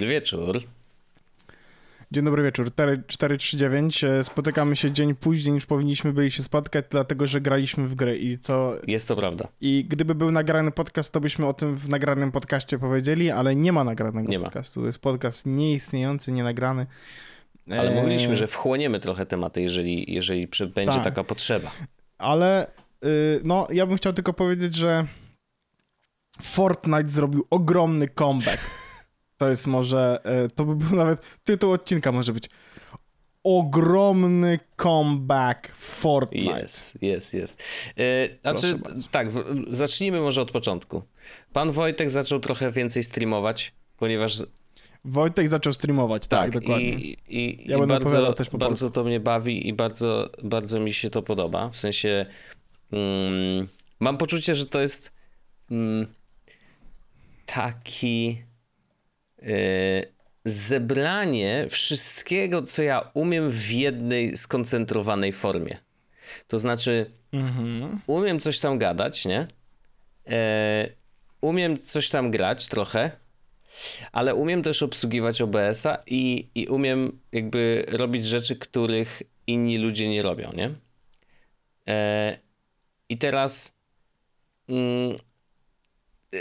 Dobry wieczór. Dzień dobry wieczór. 439. E, spotykamy się dzień później niż powinniśmy byli się spotkać, dlatego że graliśmy w gry i co. Jest to prawda. I gdyby był nagrany podcast, to byśmy o tym w nagranym podcaście powiedzieli, ale nie ma nagranego nie podcastu. Ma. To jest podcast nieistniejący, nienagrany. Ale e, mówiliśmy, że wchłoniemy trochę tematy, jeżeli, jeżeli będzie tak. taka potrzeba. Ale y, no, ja bym chciał tylko powiedzieć, że Fortnite zrobił ogromny comeback. To jest może, e, to by był nawet, tytuł odcinka może być ogromny comeback Fortnite. Jest, jest, jest. znaczy, tak, zacznijmy może od początku. Pan Wojtek zaczął trochę więcej streamować, ponieważ Wojtek zaczął streamować, tak, tak dokładnie. I, i, ja i bardzo, też po bardzo to mnie bawi i bardzo, bardzo mi się to podoba. W sensie mm, mam poczucie, że to jest mm, taki zebranie wszystkiego, co ja umiem w jednej skoncentrowanej formie. To znaczy, mhm. umiem coś tam gadać, nie? Yy, umiem coś tam grać trochę, ale umiem też obsługiwać OBS-a i, i umiem jakby robić rzeczy, których inni ludzie nie robią, nie? E, I teraz mm,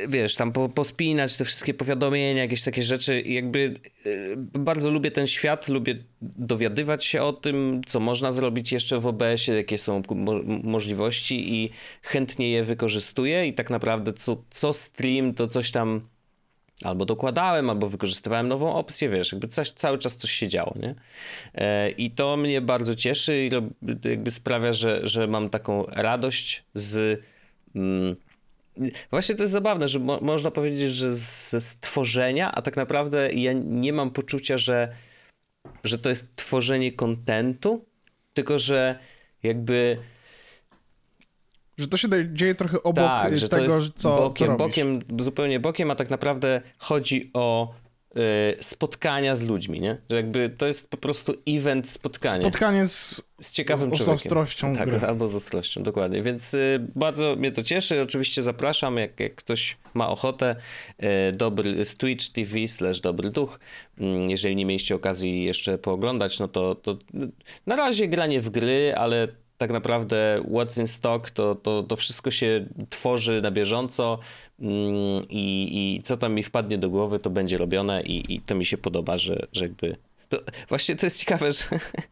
wiesz, tam po, pospinać te wszystkie powiadomienia, jakieś takie rzeczy. Jakby y, bardzo lubię ten świat, lubię dowiadywać się o tym, co można zrobić jeszcze w OBS-ie, jakie są mo możliwości i chętnie je wykorzystuję i tak naprawdę co, co stream to coś tam albo dokładałem, albo wykorzystywałem nową opcję, wiesz, jakby coś, cały czas coś się działo, nie? E, I to mnie bardzo cieszy i jakby sprawia, że, że mam taką radość z... Mm, Właśnie to jest zabawne, że mo można powiedzieć, że ze stworzenia, a tak naprawdę ja nie mam poczucia, że, że to jest tworzenie kontentu, tylko że jakby. Że to się dzieje trochę obok tak, że tego, to jest co, bokiem, co bokiem, zupełnie bokiem, a tak naprawdę chodzi o Y, spotkania z ludźmi, nie? Że jakby to jest po prostu event spotkania. Spotkanie z, z ciekawym z, człowiekiem. Z ostrością tak, gry. albo z ostrością, dokładnie. Więc y, bardzo mnie to cieszy. Oczywiście zapraszam, jak, jak ktoś ma ochotę, y, dobry, z Twitch TV slash dobry duch. Mm, jeżeli nie mieliście okazji jeszcze pooglądać, no to, to na razie granie w gry, ale tak naprawdę what's in stock, to, to, to wszystko się tworzy na bieżąco i, i co tam mi wpadnie do głowy, to będzie robione i, i to mi się podoba, że, że jakby... To, właśnie to jest ciekawe, że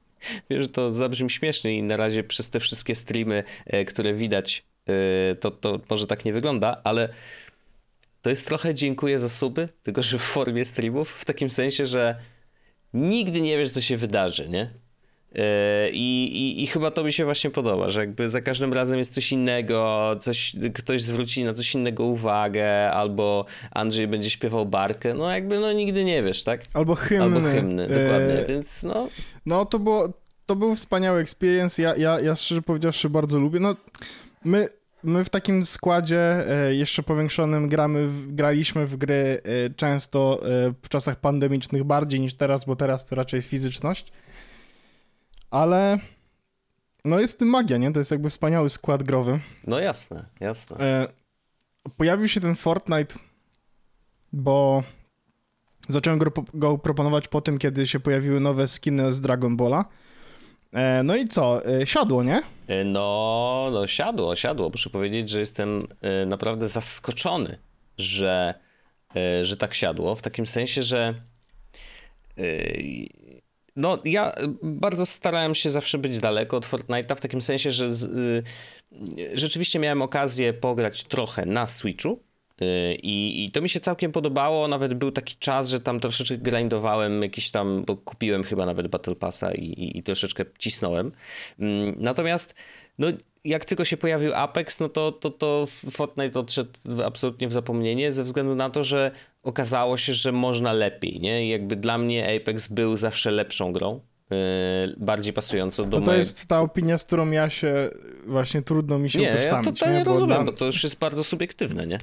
wiesz, że to zabrzmi śmiesznie i na razie przez te wszystkie streamy, e, które widać, e, to, to może tak nie wygląda, ale to jest trochę dziękuję za suby, tylko że w formie streamów, w takim sensie, że nigdy nie wiesz, co się wydarzy, nie? E, I, i, I, chyba to mi się właśnie podoba, że jakby za każdym razem jest coś innego, coś, ktoś zwróci na coś innego uwagę, albo Andrzej będzie śpiewał barkę, no jakby no nigdy nie wiesz, tak? Albo hymny. Albo hymny, dokładnie, e... więc no... No to było, to był wspaniały experience, ja, ja, ja szczerze powiedziawszy bardzo lubię, no my my w takim składzie e, jeszcze powiększonym gramy, graliśmy w gry e, często w czasach pandemicznych bardziej niż teraz, bo teraz to raczej fizyczność ale no jest w tym magia, nie? To jest jakby wspaniały skład growy. No jasne, jasne. E, pojawił się ten Fortnite, bo zacząłem go, go, proponować po tym, kiedy się pojawiły nowe skiny z Dragon Balla. E, no i co? E, siadło, nie? E, no, no siadło, siadło. Muszę powiedzieć, że jestem e, naprawdę zaskoczony, że, e, że tak siadło. W takim sensie, że no, ja bardzo starałem się zawsze być daleko od Fortnite'a, w takim sensie, że z, y, rzeczywiście miałem okazję pograć trochę na Switchu. Y, I, I, to mi się całkiem podobało. Nawet był taki czas, że tam troszeczkę grindowałem jakiś tam, bo kupiłem chyba nawet Battle Passa i, i, i troszeczkę cisnąłem. Mm, natomiast no, jak tylko się pojawił Apex, no to, to, to Fortnite odszedł absolutnie w zapomnienie ze względu na to, że okazało się, że można lepiej, nie? I jakby dla mnie Apex był zawsze lepszą grą. Yy, bardziej pasującą do no to mojej... jest ta opinia, z którą ja się właśnie trudno mi się nie, utożsamić. Ja totalnie nie, rozumiem, bo to już jest bardzo subiektywne, nie?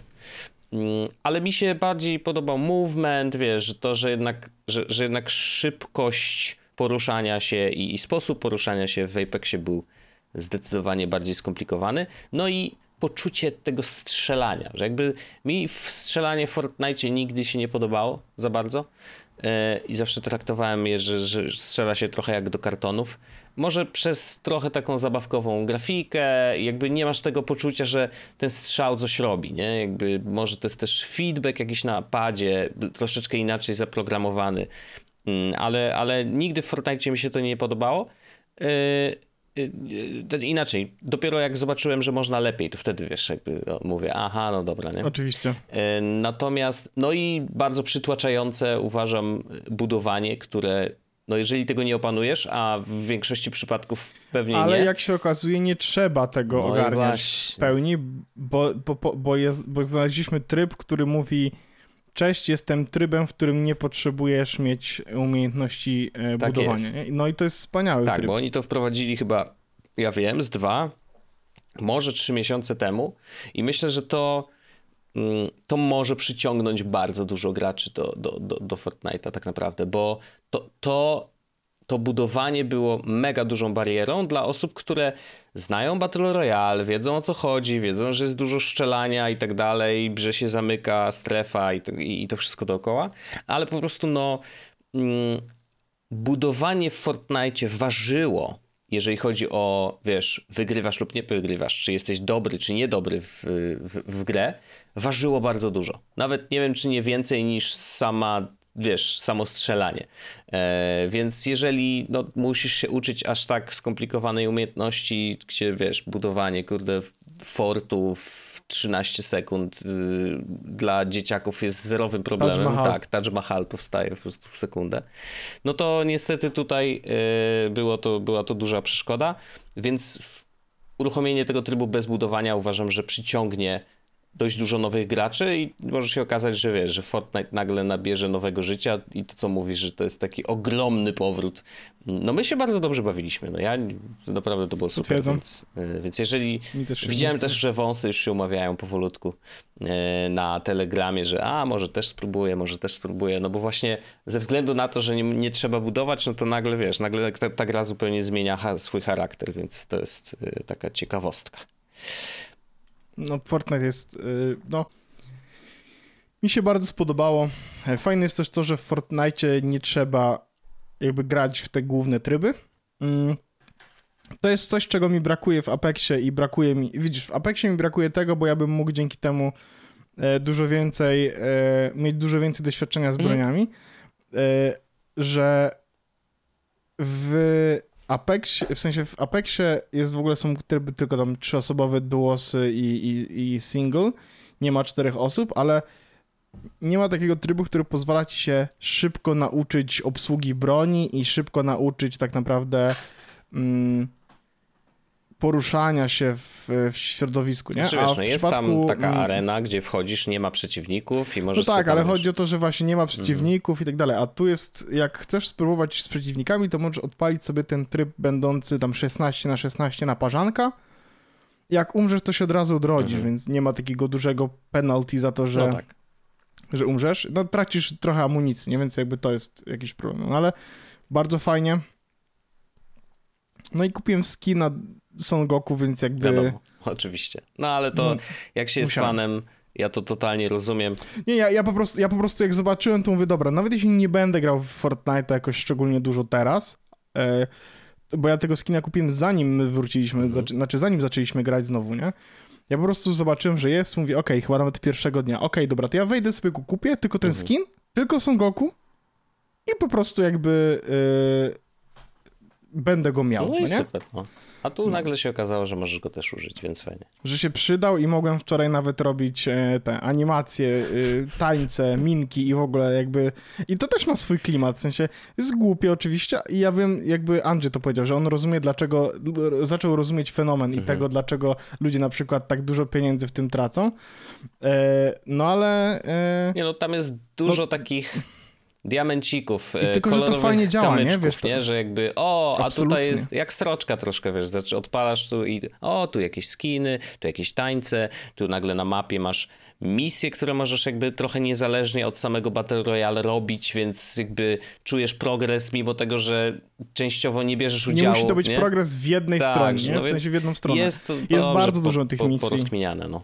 Mm, ale mi się bardziej podobał movement, wiesz, to, że jednak, że, że jednak szybkość poruszania się i, i sposób poruszania się w Apexie był zdecydowanie bardziej skomplikowany. No i poczucie tego strzelania, że jakby mi w strzelanie w Fortnite nigdy się nie podobało za bardzo e, i zawsze traktowałem je, że, że strzela się trochę jak do kartonów. Może przez trochę taką zabawkową grafikę, jakby nie masz tego poczucia, że ten strzał coś robi, nie? Jakby może to jest też feedback jakiś na padzie, troszeczkę inaczej zaprogramowany, mm, ale, ale nigdy w Fortnite mi się to nie podobało. Y, inaczej, dopiero jak zobaczyłem, że można lepiej, to wtedy wiesz, jakby mówię, aha, no dobra, nie? Oczywiście. Y, natomiast, no i bardzo przytłaczające uważam budowanie, które, no jeżeli tego nie opanujesz, a w większości przypadków pewnie Ale nie. Ale jak się okazuje, nie trzeba tego no ogarniać w pełni, bo, bo, bo, jest, bo znaleźliśmy tryb, który mówi cześć, jestem trybem, w którym nie potrzebujesz mieć umiejętności e, tak budowania. Jest. No i to jest wspaniały tak, tryb. Tak, bo oni to wprowadzili chyba, ja wiem, z dwa, może trzy miesiące temu i myślę, że to mm, to może przyciągnąć bardzo dużo graczy do, do, do, do Fortnite'a tak naprawdę, bo to, to to budowanie było mega dużą barierą dla osób, które znają Battle Royale, wiedzą o co chodzi, wiedzą, że jest dużo szczelania i tak dalej, że się zamyka strefa i to, i to wszystko dookoła, ale po prostu no mm, budowanie w Fortnite ważyło, jeżeli chodzi o, wiesz, wygrywasz lub nie wygrywasz, czy jesteś dobry, czy niedobry w, w, w grę, ważyło bardzo dużo. Nawet nie wiem, czy nie więcej niż sama wiesz, samo strzelanie. E, więc jeżeli no, musisz się uczyć aż tak skomplikowanej umiejętności, gdzie wiesz, budowanie, kurde, fortu w 13 sekund y, dla dzieciaków jest zerowym problemem. Taj tak, Taj Mahal powstaje po prostu w sekundę. No to niestety tutaj y, było to, była to duża przeszkoda, więc uruchomienie tego trybu bez budowania uważam, że przyciągnie dość dużo nowych graczy i może się okazać, że wiesz, że Fortnite nagle nabierze nowego życia i to co mówisz, że to jest taki ogromny powrót. No my się bardzo dobrze bawiliśmy, no ja naprawdę to było super, więc, e, więc jeżeli widziałem też, że wąsy już się umawiają powolutku e, na telegramie, że a może też spróbuję, może też spróbuję, no bo właśnie ze względu na to, że nie, nie trzeba budować, no to nagle wiesz, nagle ta, ta gra zupełnie zmienia swój charakter, więc to jest e, taka ciekawostka. No, Fortnite jest, y, no... Mi się bardzo spodobało. Fajne jest też to, że w Fortnite nie trzeba jakby grać w te główne tryby. Mm. To jest coś, czego mi brakuje w Apexie i brakuje mi... Widzisz, w Apexie mi brakuje tego, bo ja bym mógł dzięki temu e, dużo więcej, e, mieć dużo więcej doświadczenia z mhm. broniami, mm. że w Apex, w sensie w Apexie jest w ogóle są tryby tylko tam trzyosobowe duosy i, i, i single. Nie ma czterech osób, ale nie ma takiego trybu, który pozwala ci się szybko nauczyć obsługi broni i szybko nauczyć tak naprawdę mm, poruszania się w, w środowisku, nie? Znaczy, wiesz, no jest przypadku... tam taka mm, arena, gdzie wchodzisz, nie ma przeciwników i możesz... No tak, ale chodzi o to, że właśnie nie ma przeciwników i tak dalej, a tu jest, jak chcesz spróbować z przeciwnikami, to możesz odpalić sobie ten tryb będący tam 16 na 16 na parzanka, jak umrzesz, to się od razu odrodzisz, mhm. więc nie ma takiego dużego penalty za to, że, no tak. że umrzesz. No tracisz trochę amunicji, nie? Więc jakby to jest jakiś problem, no ale bardzo fajnie. No i kupiłem skina Son Goku, więc jakby... Wiadomo, oczywiście. No ale to no, jak się jest musiałem. fanem, ja to totalnie rozumiem. Nie, ja, ja, po prostu, ja po prostu jak zobaczyłem, to mówię, dobra, nawet jeśli nie będę grał w Fortnite jakoś szczególnie dużo teraz, e, bo ja tego skina kupiłem zanim my wróciliśmy, mhm. znaczy zanim zaczęliśmy grać znowu, nie? Ja po prostu zobaczyłem, że jest, mówię, okej, okay, chyba nawet pierwszego dnia, okej, okay, dobra, to ja wejdę sobie kupię, tylko ten mhm. skin, tylko Son Goku i po prostu jakby e, będę go miał, no, no i nie? super, no. A tu nagle się okazało, że możesz go też użyć, więc fajnie. Że się przydał i mogłem wczoraj nawet robić e, te animacje, e, tańce, minki i w ogóle jakby... I to też ma swój klimat, w sensie jest głupie oczywiście i ja wiem, jakby Andrzej to powiedział, że on rozumie dlaczego, zaczął rozumieć fenomen mhm. i tego, dlaczego ludzie na przykład tak dużo pieniędzy w tym tracą. E, no ale... Nie no, tam jest dużo no... takich diamencików, I tylko, że to fajnie działa, nie? Wiesz, to... nie? Że jakby, o, a Absolutnie. tutaj jest jak sroczka troszkę, wiesz, znaczy odpalasz tu i o, tu jakieś skiny, tu jakieś tańce, tu nagle na mapie masz misje, które możesz jakby trochę niezależnie od samego Battle Royale robić, więc jakby czujesz progres, mimo tego, że częściowo nie bierzesz udziału. Nie musi to być nie? progres w jednej tak, stronie, nie? No w sensie w jedną stronę. Jest, jest bardzo po, dużo tych po, misji. Porozkminiane, no.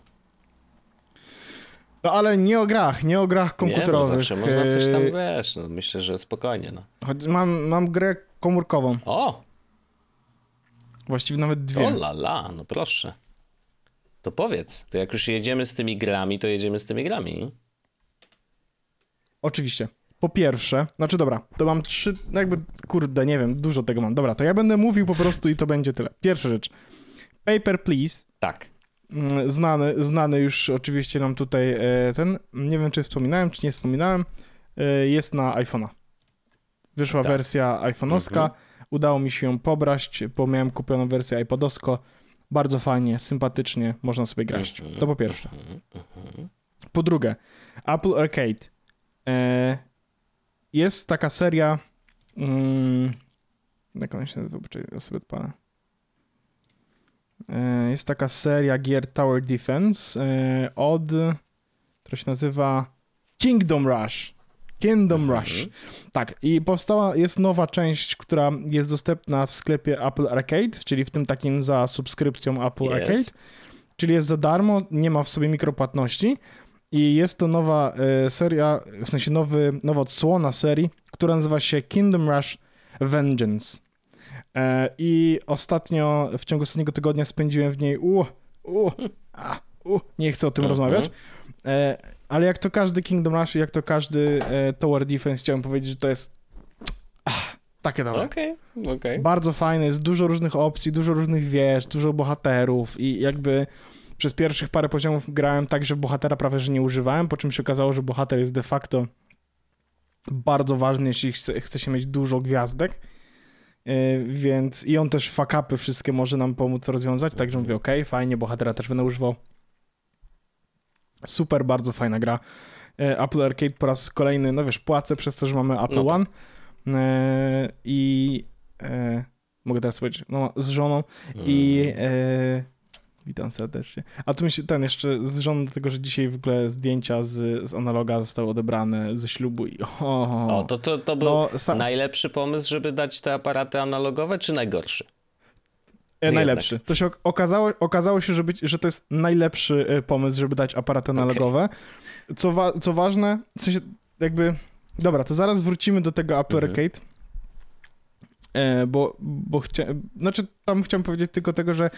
No ale nie o grach, nie o grach komputerowych. Nie, no zawsze można coś tam, wiesz, no, myślę, że spokojnie, no. Choć mam, mam grę komórkową. O! Właściwie nawet dwie. O la la, no proszę. To powiedz, to jak już jedziemy z tymi grami, to jedziemy z tymi grami. Oczywiście. Po pierwsze, znaczy dobra, to mam trzy, jakby, kurde, nie wiem, dużo tego mam. Dobra, to ja będę mówił po prostu i to będzie tyle. Pierwsza rzecz. Paper Please. Tak. Mm, znany, znany już oczywiście nam tutaj e, ten, nie wiem czy wspominałem, czy nie wspominałem, e, jest na iPhone'a. Wyszła tak. wersja iPhone'owska, mhm. udało mi się ją pobrać, bo miałem kupioną wersję iPodowsko. Bardzo fajnie, sympatycznie, można sobie grać. To po pierwsze. Po drugie, Apple Arcade. E, jest taka seria. Mm, jak ona się nazywa? Ja sobie odpalę. E, jest taka seria gier Tower Defense e, od, która się nazywa Kingdom Rush. Kingdom mhm. Rush. Tak, i powstała, jest nowa część, która jest dostępna w sklepie Apple Arcade, czyli w tym takim za subskrypcją Apple yes. Arcade, czyli jest za darmo, nie ma w sobie mikropłatności i jest to nowa e, seria, w sensie nowy, nowa odsłona serii, która nazywa się Kingdom Rush Vengeance. E, I ostatnio, w ciągu ostatniego tygodnia spędziłem w niej u, u, a, u, nie chcę o tym mhm. rozmawiać, e, ale jak to każdy Kingdom Rush, jak to każdy e, Tower Defense, chciałem powiedzieć, że to jest ach, takie dobre. Okay, okay. Bardzo fajne, jest dużo różnych opcji, dużo różnych wież, dużo bohaterów i jakby przez pierwszych parę poziomów grałem tak, że bohatera prawie że nie używałem, po czym się okazało, że bohater jest de facto bardzo ważny, jeśli chce, chce się mieć dużo gwiazdek więc i on też fakapy wszystkie może nam pomóc rozwiązać, także mówię, ok, fajnie, bohatera też będę używał. Super, bardzo fajna gra. E, Apple Arcade po raz kolejny, no wiesz, płacę przez to, że mamy Apple no One e, i mogę teraz powiedzieć, no z żoną i mm. Witam serdecznie. A tu myślę, ten jeszcze z żoną do tego, że dzisiaj w ogóle zdjęcia z, z analoga zostały odebrane ze ślubu i o, o to, to, to był no, sa... najlepszy pomysł, żeby dać te aparaty analogowe, czy najgorszy? E, najlepszy. To się okazało, okazało się, że, być, że to jest najlepszy e, pomysł, żeby dać aparaty analogowe. Okay. Co, wa co ważne, w sensie jakby... Dobra, to zaraz wrócimy do tego Apple mhm. Arcade. E, bo, bo chciałem, znaczy tam chciałem powiedzieć tylko tego, że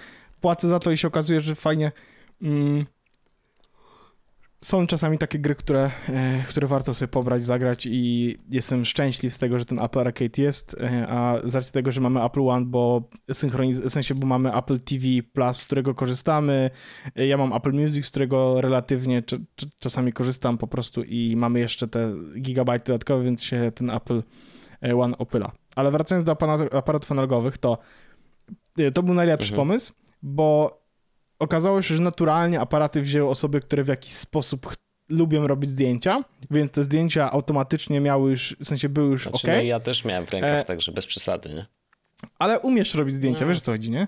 płacę za to i się okazuje, że fajnie. Mm, są czasami takie gry, które, e, które warto sobie pobrać, zagrać i jestem szczęśliw z tego, że ten Apple Arcade jest, e, a z racji tego, że mamy Apple One, bo synchroniz... w sensie, bo mamy Apple TV Plus, z którego korzystamy, e, ja mam Apple Music, z którego relatywnie czasami korzystam po prostu i mamy jeszcze te gigabajty dodatkowe, więc się ten Apple One opyla. Ale wracając do aparatów analogowych, to to był najlepszy mhm. pomysł bo okazało się, że naturalnie aparaty wzięły osoby, które w jakiś sposób lubią robić zdjęcia, więc te zdjęcia automatycznie miały już, w sensie były już znaczy, ok. No ja też miałem w rękach, e... także bez przesady, nie? Ale umiesz robić zdjęcia, no. wiesz co chodzi, nie?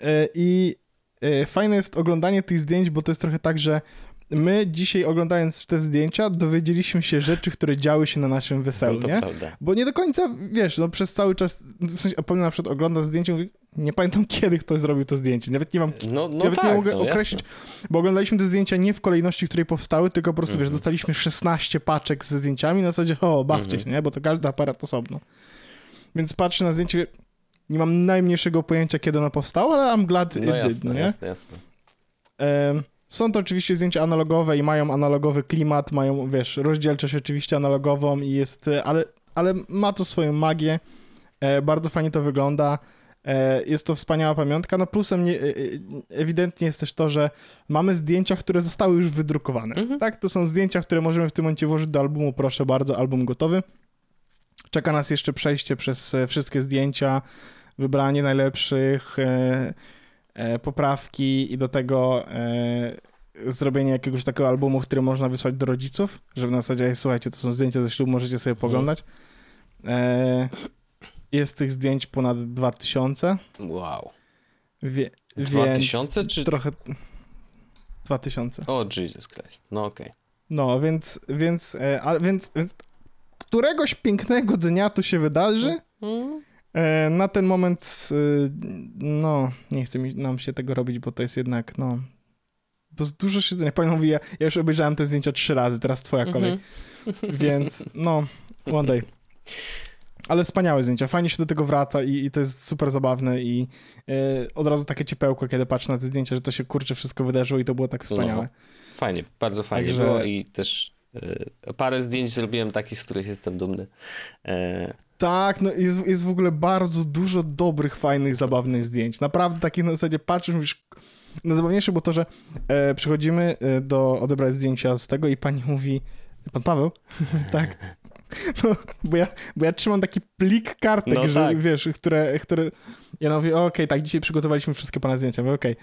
E... I e... fajne jest oglądanie tych zdjęć, bo to jest trochę tak, że my dzisiaj oglądając te zdjęcia dowiedzieliśmy się rzeczy, które działy się na naszym weselu, no nie? Prawda. Bo nie do końca, wiesz, no przez cały czas, w sensie, na przykład ogląda zdjęcie mówi, nie pamiętam kiedy ktoś zrobił to zdjęcie, nawet nie mam, no, no nawet tak, nie mogę no, określić, jasne. bo oglądaliśmy te zdjęcia nie w kolejności, w której powstały, tylko po prostu, wiesz, mhm. dostaliśmy 16 paczek ze zdjęciami, na zasadzie, o, bawcie -hmm. się, nie? Bo to każdy aparat osobno. Więc patrzę na zdjęcie, nie mam najmniejszego pojęcia, kiedy ono powstało, ale I'm glad no it jasne, did, no nie? jasne, jasne. Um, są to oczywiście zdjęcia analogowe i mają analogowy klimat, mają, wiesz, rozdzielczość oczywiście analogową i jest, ale, ale ma to swoją magię. E, bardzo fajnie to wygląda. E, jest to wspaniała pamiątka. No plusem nie, e, e, ewidentnie jest też to, że mamy zdjęcia, które zostały już wydrukowane. Mhm. Tak, to są zdjęcia, które możemy w tym momencie włożyć do albumu. Proszę bardzo, album gotowy. Czeka nas jeszcze przejście przez wszystkie zdjęcia, wybranie najlepszych, poprawki i do tego zrobienie jakiegoś takiego albumu, który można wysłać do rodziców, żeby na zasadzie, słuchajcie, to są zdjęcia ze ślubu, możecie sobie mhm. poglądać. E, jest tych zdjęć ponad 2000. Wow. Wie, 2000 czy... Trochę... 2000. O, Jesus Christ. No okej. Okay. No, więc, więc, e, a, więc, więc któregoś pięknego dnia to się wydarzy. Mm. E, na ten moment, e, no, nie chce mi, nam się tego robić, bo to jest jednak, no, to jest dużo siedzenia. Pani mówi, ja, ja już obejrzałem te zdjęcia trzy razy, teraz twoja kolej. Mm -hmm. Więc, no, one day. Ale wspaniałe zdjęcia, fajnie się do tego wraca i, i to jest super zabawne i yy, od razu takie ciepełko, kiedy patrzę na te zdjęcia, że to się kurczę wszystko wydarzyło i to było tak wspaniałe. No, fajnie, bardzo fajnie Także... było i też yy, parę zdjęć zrobiłem takich, z których jestem dumny. Tak, no jest, jest w ogóle bardzo dużo dobrych, fajnych, zabawnych zdjęć. Naprawdę takich na zasadzie patrzysz, mówisz, Najzabawniejsze było to, że e, przychodzimy e, do odebrać zdjęcia z tego i pani mówi, pan Paweł? tak. No, bo, ja, bo ja trzymam taki plik kartek, no że tak. wiesz, które, które... Ja mówię, okej, okay, tak, dzisiaj przygotowaliśmy wszystkie pana zdjęcia, okej. Okay.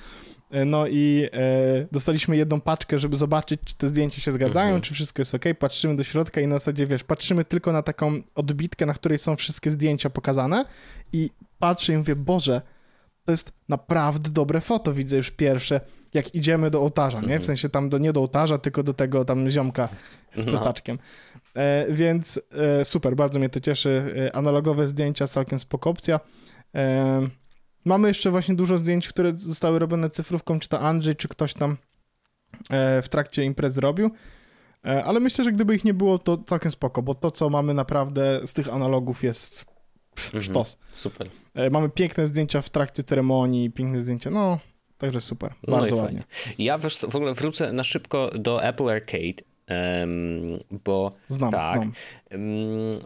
E, no i e, dostaliśmy jedną paczkę, żeby zobaczyć, czy te zdjęcia się zgadzają, mhm. czy wszystko jest ok. Patrzymy do środka i na zasadzie, wiesz, patrzymy tylko na taką odbitkę, na której są wszystkie zdjęcia pokazane i patrzę i mówię, Boże, to jest naprawdę dobre foto, widzę już pierwsze, jak idziemy do ołtarza, nie? W mhm. sensie tam do, nie do ołtarza, tylko do tego tam ziomka z no. plecaczkiem. No. E, więc e, super, bardzo mnie to cieszy. E, analogowe zdjęcia, całkiem spoko opcja. Mamy jeszcze właśnie dużo zdjęć, które zostały robione cyfrówką, czy to Andrzej, czy ktoś tam w trakcie imprez robił. E, ale myślę, że gdyby ich nie było, to całkiem spoko, bo to, co mamy naprawdę z tych analogów jest mhm. sztos. Super. E, mamy piękne zdjęcia w trakcie ceremonii, piękne zdjęcia, no, także super, no bardzo ładnie. Ja wiesz, w ogóle wrócę na szybko do Apple Arcade, bo znam, tak, znam.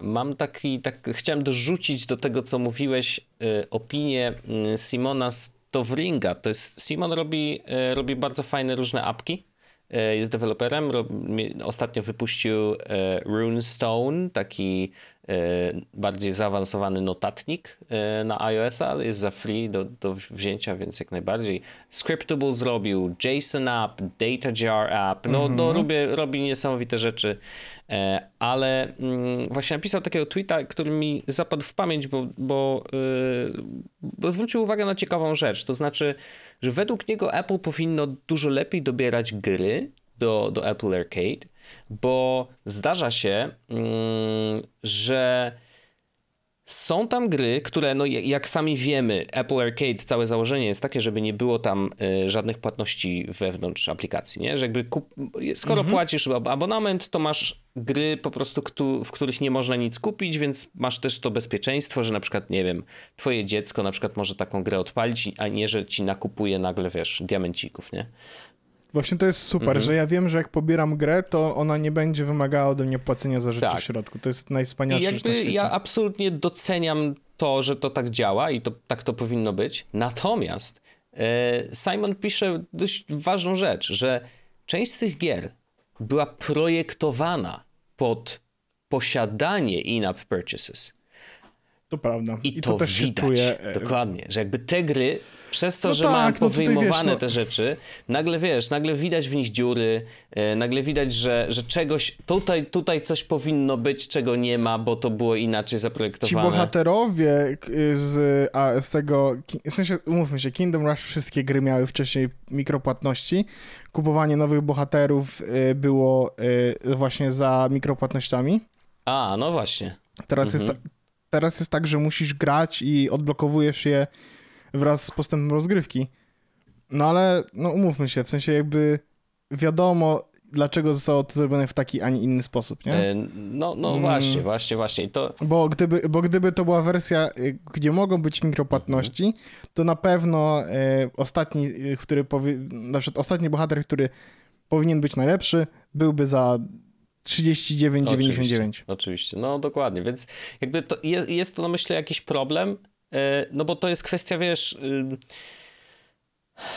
Mam taki, tak, chciałem dorzucić do tego, co mówiłeś, y, opinię y, Simona Stowringa. To jest, Simon robi, y, robi bardzo fajne różne apki, jest deweloperem. Ostatnio wypuścił Runestone, taki E, bardziej zaawansowany notatnik e, na iOS-a, jest za free do, do wzięcia, więc jak najbardziej. Scriptable zrobił, JSON App, DataJar App, no, mm -hmm. no robi, robi niesamowite rzeczy, e, ale mm, właśnie napisał takiego tweeta, który mi zapadł w pamięć, bo, bo, bo zwrócił uwagę na ciekawą rzecz, to znaczy, że według niego Apple powinno dużo lepiej dobierać gry do, do Apple Arcade, bo zdarza się, mm, że są tam gry, które, no jak sami wiemy, Apple Arcade, całe założenie jest takie, żeby nie było tam y, żadnych płatności wewnątrz aplikacji, nie? Że jakby kup... skoro mhm. płacisz abonament, to masz gry po prostu, w których nie można nic kupić, więc masz też to bezpieczeństwo, że na przykład, nie wiem, twoje dziecko na przykład może taką grę odpalić, a nie, że ci nakupuje nagle, wiesz, diamencików, nie? Właśnie to jest super, mhm. że ja wiem, że jak pobieram grę, to ona nie będzie wymagała ode mnie płacenia za rzeczy tak. w środku. To jest najwspanialsze. I jakby ja absolutnie doceniam to, że to tak działa i to, tak to powinno być. Natomiast e, Simon pisze dość ważną rzecz, że część z tych gier była projektowana pod posiadanie in-app purchases. To prawda. I, I to, to widać. Czuje... E, Dokładnie, że jakby te gry przez to, no że tak, mają powyjmowane no wiesz, no... te rzeczy, nagle wiesz, nagle widać w nich dziury, e, nagle widać, że, że czegoś, tutaj, tutaj coś powinno być, czego nie ma, bo to było inaczej zaprojektowane. Ci bohaterowie z, a, z tego, w sensie, umówmy się, Kingdom Rush wszystkie gry miały wcześniej mikropłatności, kupowanie nowych bohaterów e, było właśnie za mikropłatnościami. A, no właśnie. Teraz mhm. jest teraz jest tak, że musisz grać i odblokowujesz je wraz z postępem rozgrywki. No ale, no umówmy się, w sensie jakby wiadomo, dlaczego zostało to zrobione w taki, a nie inny sposób, nie? E, no, no mm. właśnie, właśnie, właśnie. To... Bo, gdyby, bo gdyby to była wersja, y, gdzie mogą być mikropłatności, mhm. to na pewno e, ostatni, y, który powie, na przykład ostatni bohater, który powinien być najlepszy, byłby za 39,99. Oczywiście, oczywiście, no dokładnie, więc jakby to jest, jest to, no myślę, jakiś problem, e, no bo to jest kwestia, wiesz, y,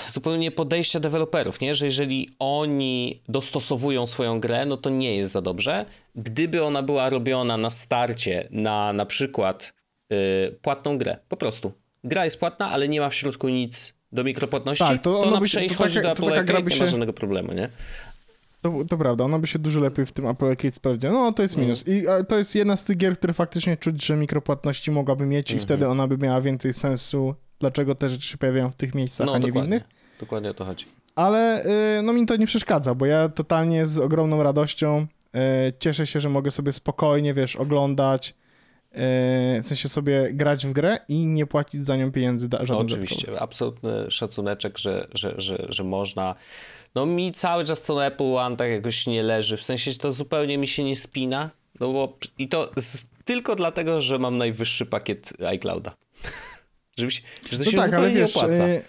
zupełnie podejścia deweloperów, nie? Że jeżeli oni dostosowują swoją grę, no to nie jest za dobrze. Gdyby ona była robiona na starcie na na przykład yy, płatną grę, po prostu. Gra jest płatna, ale nie ma w środku nic do mikropłatności, tak, to, to ona przejść do Apple Arcade, nie się... ma żadnego problemu, nie? To, to prawda, ona by się dużo lepiej w tym Apple Arcade sprawdziła. No, to jest minus. I to jest jedna z tych gier, które faktycznie czuć, że mikropłatności mogłaby mieć i mhm. wtedy ona by miała więcej sensu, dlaczego te rzeczy się pojawiają w tych miejscach, no, a nie w innych. Dokładnie o to chodzi. Ale y, no mi to nie przeszkadza, bo ja totalnie z ogromną radością y, cieszę się, że mogę sobie spokojnie, wiesz, oglądać, y, w sensie sobie grać w grę i nie płacić za nią pieniędzy żadnym no, Oczywiście, absolutny szacuneczek, że, że, że, że można no mi cały czas to Apple One tak jakoś nie leży, w sensie to zupełnie mi się nie spina, no bo i to z, tylko dlatego, że mam najwyższy pakiet iClouda. Żeby się, że to no się tak, zupełnie wiesz, nie opłaca. Y,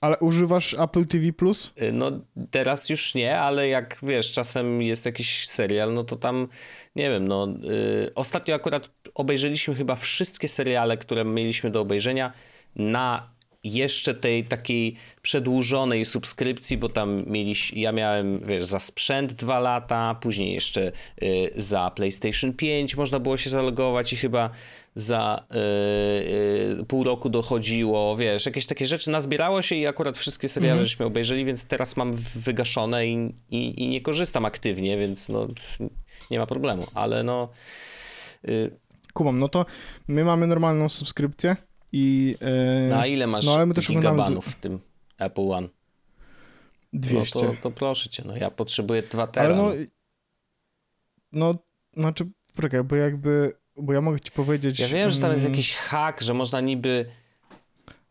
ale używasz Apple TV Plus? Y, no teraz już nie, ale jak wiesz, czasem jest jakiś serial, no to tam nie wiem, no yy, ostatnio akurat obejrzeliśmy chyba wszystkie seriale, które mieliśmy do obejrzenia na jeszcze tej takiej przedłużonej subskrypcji, bo tam mieliś, ja miałem, wiesz, za sprzęt dwa lata, później jeszcze y, za PlayStation 5 można było się zalogować i chyba za y, y, pół roku dochodziło, wiesz, jakieś takie rzeczy. Nazbierało się i akurat wszystkie seriale mm. żeśmy obejrzeli, więc teraz mam wygaszone i, i, i, nie korzystam aktywnie, więc no nie ma problemu, ale no... Y... Kumam, no to my mamy normalną subskrypcję, i, e, Na ile masz no, ale my też gigabanów w tym Apple One? 200. No to, to proszę cię, no ja potrzebuję 2 tera. Ale no, no, znaczy, poczekaj, bo jakby, bo ja mogę ci powiedzieć... Ja wiem, że tam jest mm, jakiś hack, że można niby...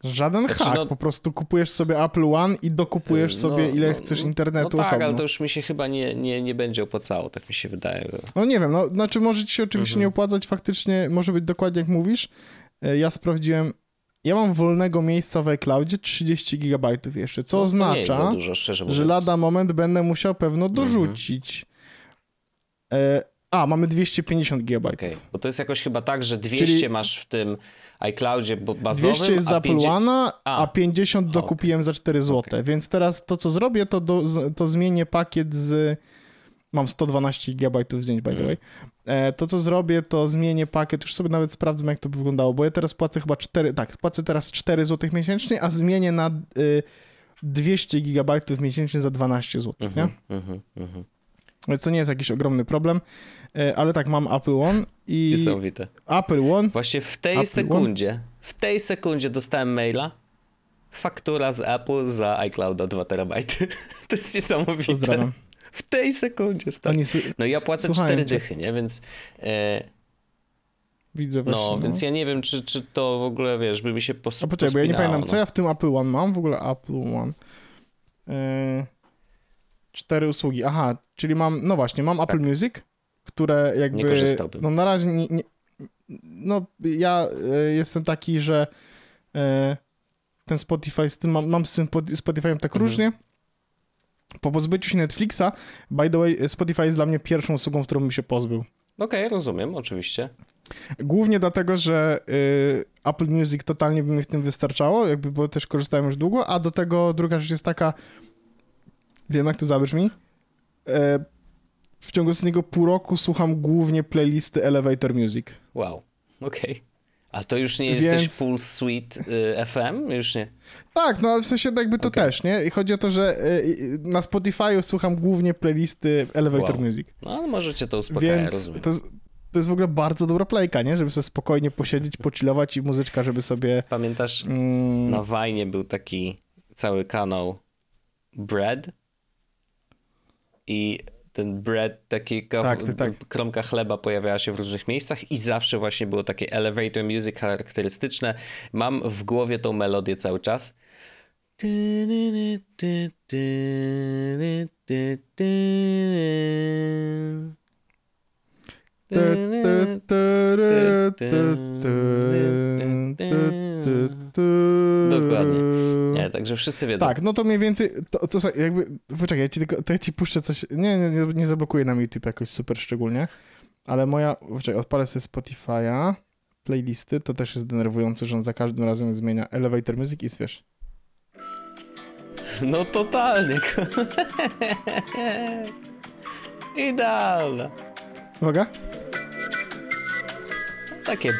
Żaden znaczy, hack, no, po prostu kupujesz sobie Apple One i dokupujesz no, sobie ile no, chcesz internetu no tak, osobno. ale to już mi się chyba nie, nie, nie będzie opłacało, tak mi się wydaje. No nie wiem, no znaczy może ci się oczywiście mhm. nie opłacać, faktycznie może być dokładnie jak mówisz, ja sprawdziłem, ja mam wolnego miejsca w iCloudzie 30 GB jeszcze, co no, oznacza, dużo, że lada moment będę musiał pewno mhm. dorzucić. Mhm. a, mamy 250 GB. Okay. Bo to jest jakoś chyba tak, że 200 Czyli... masz w tym iCloudzie bazowym, 200 jest z Apple One'a, a. a 50 dokupiłem okay. za 4 zł. Okay. Więc teraz to, co zrobię, to, do, to zmienię pakiet z Mam 112 GB zdjęć, by the mm. way. E, to, co zrobię, to zmienię pakiet. Już sobie nawet sprawdzę, jak to by wyglądało, bo ja teraz płacę chyba 4, tak, płacę teraz 4 zł miesięcznie, a zmienię na y, 200 GB miesięcznie za 12 zł, mm -hmm, nie? Mm -hmm. Więc to nie jest jakiś ogromny problem, e, ale tak, mam Apple One i... Niesamowite. Apple One. Właśnie w tej Apple sekundzie, One. w tej sekundzie dostałem maila, faktura z Apple za iClouda 2 terabajty. to jest niesamowite. Pozdrawiam. W tej sekundzie, stary. No ja płacę Słuchałem cztery dychy, nie? Więc... E... Widzę właśnie. No, no, więc ja nie wiem, czy, czy to w ogóle, wiesz, by mi się pos- A poczekaj, bo ja nie pamiętam, no. co ja w tym Apple One mam? W ogóle Apple One. E... Cztery usługi. Aha, czyli mam, no właśnie, mam Apple tak. Music, które jakby... Nie korzystałbym. No na razie nie, nie no ja e, jestem taki, że e, ten Spotify, z tym mam, mam z tym Spotify'em tak mhm. różnie, po pozbyciu się Netflixa, by the way, Spotify jest dla mnie pierwszą usługą, którą bym się pozbył. Okej, okay, rozumiem, oczywiście. Głównie dlatego, że y, Apple Music totalnie by mi w tym wystarczało, jakby, bo też korzystałem już długo, a do tego druga rzecz jest taka, wiem jak to zabrzmi, y, w ciągu ostatniego pół roku słucham głównie playlisty Elevator Music. Wow, okej. Okay. A to już nie Więc... jesteś full suite y, FM? Już nie? Tak, no ale w sensie jakby to okay. też, nie? I chodzi o to, że y, na Spotify'u słucham głównie playlisty Elevator wow. Music. No, możecie to uspokaja, Więc rozumiem. To, to jest w ogóle bardzo dobra playka, nie? Żeby sobie spokojnie posiedzieć, pochillować i muzyczka, żeby sobie... Pamiętasz, mm... na Wajnie był taki cały kanał Bread i ten bread, taki tak, tak, tak. kromka chleba pojawiała się w różnych miejscach i zawsze właśnie było takie elevator music charakterystyczne. Mam w głowie tą melodię cały czas. Dokładnie. Nie, także wszyscy wiedzą. Tak, no to mniej więcej, to, to jakby, poczekaj, ja ci tylko, to ja ci puszczę coś, nie, nie, nie zablokuję nam YouTube jakoś super szczególnie, ale moja, poczekaj, odpalę sobie Spotify'a, playlisty, to też jest denerwujące, że on za każdym razem zmienia Elevator Music i wiesz. No totalnie. Idealne. Uwaga. takie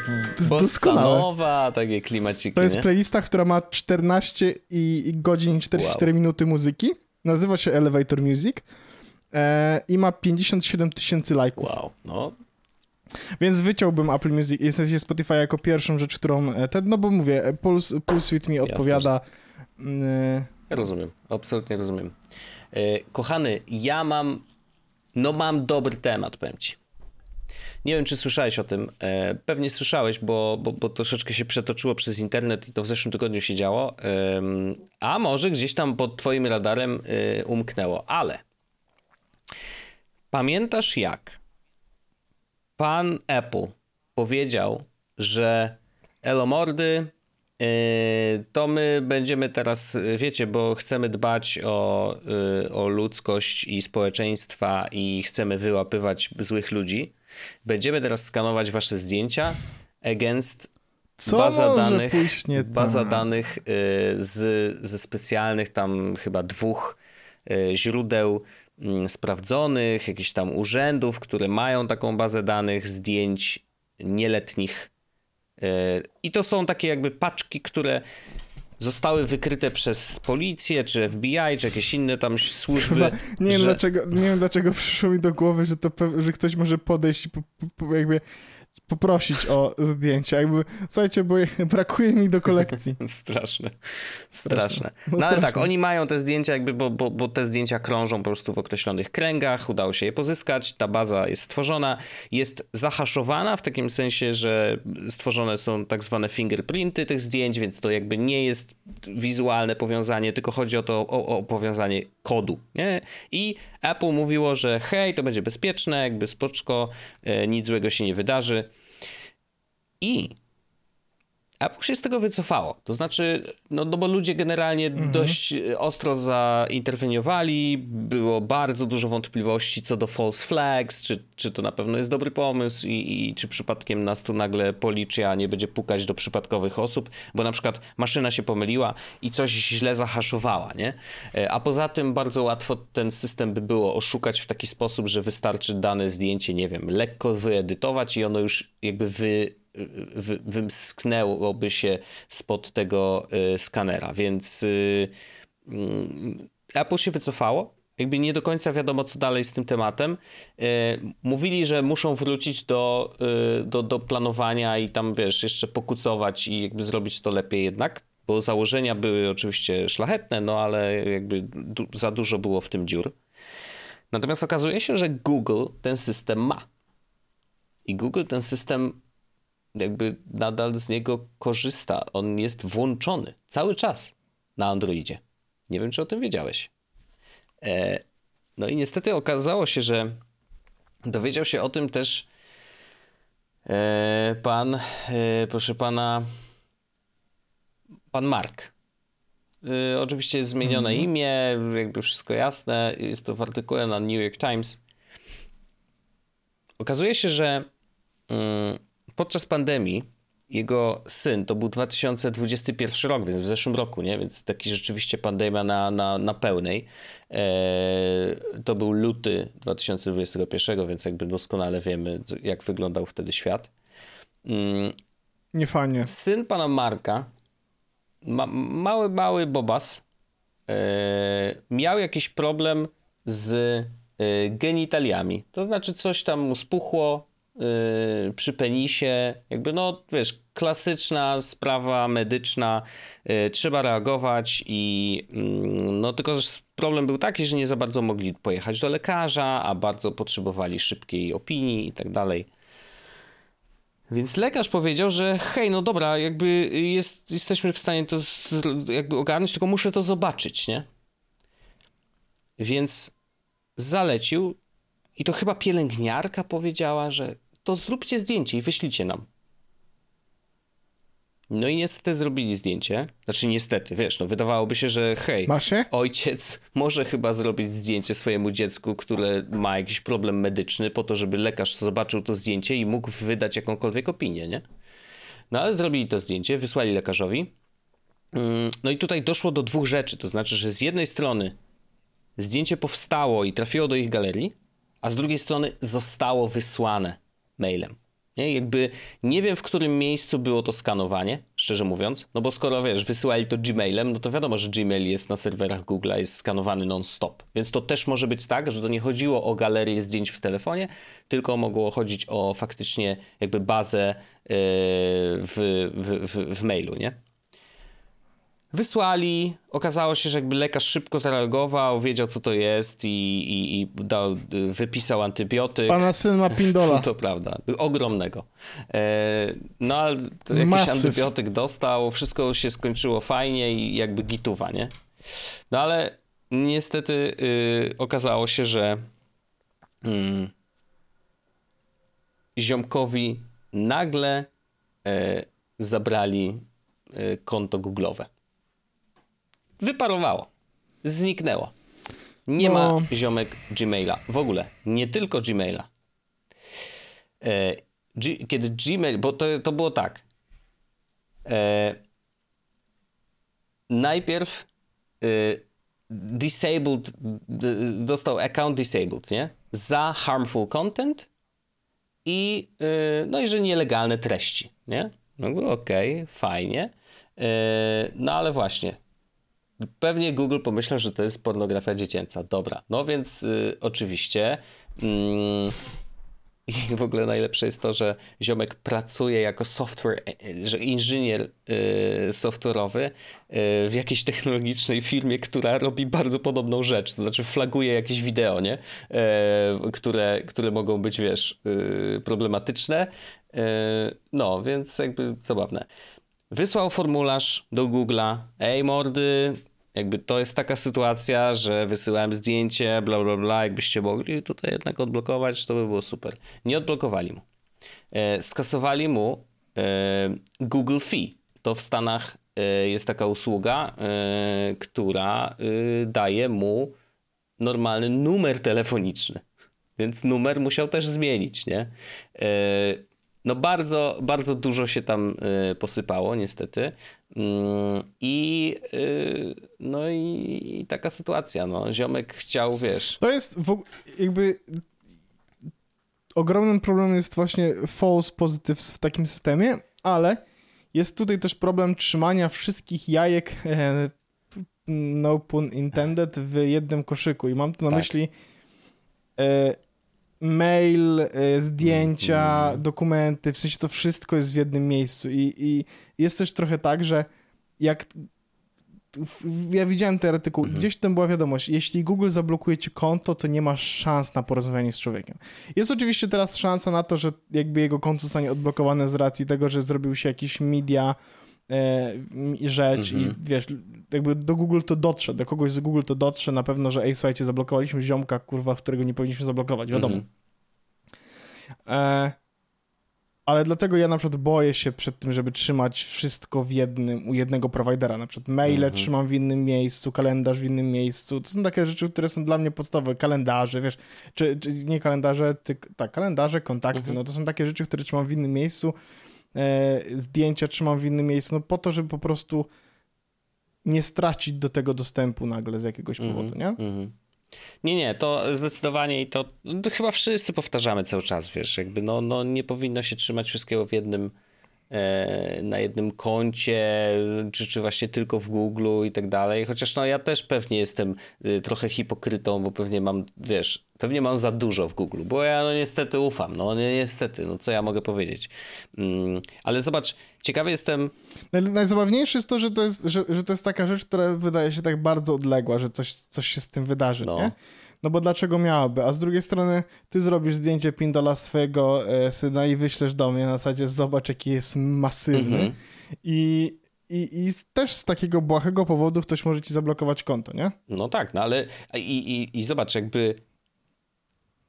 bossanowa, takie klimaciki, To jest nie? playlista, która ma 14 i, i godzin i 44 Wow. minuty muzyki. Nazywa się Elevator Music e, i ma 57 tysięcy lajków. Wow, no Więc wyciąłbym Apple Music, w sensie Spotify jako pierwszą rzecz, którą e, ten, no bo mówię, Pulse, Pulse With Me odpowiada. mm, Rozumiem, absolutnie rozumiem. E, Kochany, ja mam, no mam dobry temat, powiem ci. Nie wiem, czy słyszałeś o tym. E, Pewnie słyszałeś, bo, bo, bo troszeczkę się przetoczyło przez internet i to w zeszłym tygodniu się działo. A może gdzieś tam pod twoim radarem e, umknęło, ale pamiętasz jak pan Apple powiedział, że Elomordy Yy, to my będziemy teraz, wiecie, bo chcemy dbać o, o ludzkość i społeczeństwa i chcemy wyłapywać złych ludzi. Będziemy teraz skanować wasze zdjęcia against Co baza danych, baza tak? danych yy, z, ze specjalnych tam chyba dwóch yy, źródeł mm, sprawdzonych, jakichś tam urzędów, które mają taką bazę danych zdjęć nieletnich Yy, I to są takie jakby paczki, które zostały wykryte przez policję, czy FBI, czy jakieś inne tam służby. Chyba, nie, wiem że- dlaczego, nie wiem dlaczego przyszło mi do głowy, że, to, że ktoś może podejść i po, po, jakby poprosić o zdjęcia. Jakby, słuchajcie, bo brakuje mi do kolekcji. Straszne. Straszne. No No ale tak, straszne. oni mają te zdjęcia, jakby, bo, bo, bo te zdjęcia krążą po prostu w określonych kręgach, udało się je pozyskać, ta baza jest stworzona, jest zahaszowana w takim sensie, że stworzone są tak zwane fingerprinty tych zdjęć, więc to jakby nie jest wizualne powiązanie, tylko chodzi o to, o, o powiązanie kodu, nie? I Apple mówiło, że hej, to będzie bezpieczne, jakby spoczko, e, nic złego się nie wydarzy. I Apple się z tego wycofało. To znaczy, no, no bo ludzie generalnie dość e, ostro zainterweniowali, było bardzo dużo wątpliwości co do false flags, czy, czy to na pewno jest dobry pomysł i, i czy przypadkiem nas tu nagle policja nie będzie pukać do przypadkowych osób, bo na przykład maszyna się pomyliła i coś źle zahaszowała, nie? E, A poza tym bardzo łatwo ten system by było oszukać w taki sposób, że wystarczy dane zdjęcie, nie wiem, lekko wyedytować i ono już jakby wy, wymsknęłoby się spod tego y, skanera, więc y, mm, Apple się wycofało. Jakby nie do końca wiadomo, co dalej z tym tematem. Y, Mówili, że muszą wrócić do, y, do, do planowania i tam, wiesz, jeszcze pokucować i jakby zrobić to lepiej jednak, bo założenia były oczywiście szlachetne, no ale jakby du- za dużo było w tym dziur. Natomiast okazuje się, że Google ten system ma. I Google ten system jakby nadal z niego korzysta. On jest włączony cały czas na Androidzie. Nie wiem, czy o tym wiedziałeś. E, no i niestety okazało się, że dowiedział się o tym też e, pan, e, proszę pana, pan Mark. Oczywiście jest zmienione imię, jakby wszystko jasne. Jest to w artykule na New York Times. Okazuje się, że mm, podczas pandemii jego syn, to był 2021 rok, więc w zeszłym roku, nie? Więc taki rzeczywiście pandemia na, na, na pełnej. Eee, to był luty 2021, więc jakby doskonale wiemy, jak wyglądał wtedy świat. Mm, Nie fajnie. Syn pana Marka, ma, mały, mały Bobas, e, miał jakiś problem z e, genitaliami. To znaczy coś tam mu spuchło e, przy penisie. Jakby no, wiesz, klasyczna sprawa medyczna. E, trzeba reagować i mm, no tylko, że problem był taki, że nie za bardzo mogli pojechać do lekarza, a bardzo potrzebowali szybkiej opinii i tak dalej. Więc lekarz powiedział, że hej, no dobra, jakby jest, jesteśmy w stanie to z, jakby ogarnąć, tylko muszę to zobaczyć, nie? Więc zalecił i to chyba pielęgniarka powiedziała, że to zróbcie zdjęcie i wyślijcie nam. No i niestety zrobili zdjęcie. Znaczy niestety, wiesz, no wydawałoby się, że hej, ojciec może chyba zrobić zdjęcie swojemu dziecku, które ma jakiś problem medyczny, po to, żeby lekarz zobaczył to zdjęcie i mógł wydać jakąkolwiek opinię, nie? No ale zrobili to zdjęcie, wysłali lekarzowi. Mm, No i tutaj doszło do dwóch rzeczy. To znaczy, że z jednej strony zdjęcie powstało i trafiło do ich galerii, a z drugiej strony zostało wysłane mailem. Nie? Jakby nie wiem, w którym miejscu było to skanowanie, szczerze mówiąc. No bo skoro wiesz, wysyłali to Gmailem, no to wiadomo, że Gmail jest na serwerach Google, jest skanowany non-stop. Więc to też może być tak, że to nie chodziło o galerię zdjęć w telefonie, tylko mogło chodzić o faktycznie jakby bazę yy, w, w, w, w mailu, nie? Wysłali, okazało się, że jakby lekarz szybko zareagował, wiedział co to jest i, i, i dał, wypisał antybiotyk. Pana syn ma pindola. To prawda, ogromnego. E, no ale jakiś Masyw. antybiotyk dostał, wszystko się skończyło fajnie i jakby gituwa, nie? No ale niestety y, okazało się, że mm, ziomkowi nagle y, zabrali y, konto Google'owe wyparowało. Zniknęło. Nie no. ma ziomek Gmaila. W ogóle. Nie tylko Gmaila. E, G, kiedy Gmail, bo to, to było tak. E, najpierw e, disabled, dostał account disabled, nie? Za harmful content i e, no i że nielegalne treści, nie? No okej, okay, fajnie. E, no ale właśnie, Pewnie Google pomyślał, że to jest pornografia dziecięca. Dobra, no więc y, oczywiście. I w ogóle najlepsze jest to, że ziomek pracuje jako software, e, że inżynier y, software'owy y, w jakiejś technologicznej firmie, która robi bardzo podobną rzecz, to znaczy flaguje jakieś wideo, nie? E, które, które mogą być, wiesz, y, problematyczne. E, no, więc jakby zabawne. Wysłał formularz do Google'a. Ej, mordy, jakby to jest taka sytuacja, że wysyłałem zdjęcie, bla, bla, bla, jakbyście mogli tutaj jednak odblokować, to by było super. Nie odblokowali mu. E, skasowali mu e, Google Fee. To w Stanach e, jest taka usługa, e, która e, daje mu normalny numer telefoniczny. Więc numer musiał też zmienić, nie? No bardzo, bardzo dużo się tam y, posypało niestety. Mm, I y, no i, i, taka sytuacja, no. Ziomek chciał, wiesz... To jest w, jakby... Ogromnym problemem jest właśnie false positives w takim systemie, ale jest tutaj też problem trzymania wszystkich jajek e, no pun intended w jednym koszyku i mam tu na tak. myśli e, mail, e, zdjęcia, mm. dokumenty, w sensie to wszystko jest w jednym miejscu i, i jest też trochę tak, że jak ja widziałem ten artykuł, mhm. gdzieś tam była wiadomość, jeśli Google zablokuje ci konto, to nie masz szans na porozmawianie z człowiekiem. Jest oczywiście teraz szansa na to, że jakby jego konto zostanie odblokowane z racji tego, że zrobił się jakiś media e, rzecz mhm. i wiesz, jakby do Google to dotrze, do kogoś z Google to dotrze na pewno, że ej, słuchajcie, zablokowaliśmy ziomka, kurwa, którego nie powinniśmy zablokować, wiadomo. Mhm. E, ale dlatego ja na przykład boję się przed tym, żeby trzymać wszystko w jednym, u jednego prowajdera. Na przykład maile mhm. trzymam w innym miejscu, kalendarz w innym miejscu. To są takie rzeczy, które są dla mnie podstawowe. Kalendarze, wiesz, czy, czy nie kalendarze, ty, tak, kalendarze, kontakty, mhm. no to są takie rzeczy, które trzymam w innym miejscu. E, zdjęcia trzymam w innym miejscu, no po to, żeby po prostu nie stracić do tego dostępu nagle z jakiegoś mhm. powodu, nie? Mhm. Nie, nie, to zdecydowanie i to, to, chyba wszyscy powtarzamy cały czas, wiesz, jakby no, no nie powinno się trzymać wszystkiego w jednym, na jednym koncie, czy, czy właśnie tylko w Google i tak dalej, chociaż no ja też pewnie jestem y, trochę hipokrytą, bo pewnie mam, wiesz, pewnie mam za dużo w Google, bo ja no niestety ufam, no niestety, no co ja mogę powiedzieć. Mm, ale zobacz, ciekawy jestem... Najzabawniejsze jest to, że to jest, że, że to jest taka rzecz, która wydaje się tak bardzo odległa, że coś, coś się z tym wydarzy, no. nie? No bo dlaczego miałaby? A z drugiej strony ty zrobisz zdjęcie pindola swojego e, syna i wyślesz do mnie na zasadzie zobacz jaki jest masywny mm -hmm. i i, I też z takiego błahego powodu ktoś może ci zablokować konto, nie? No tak, no ale i, i, i zobacz, jakby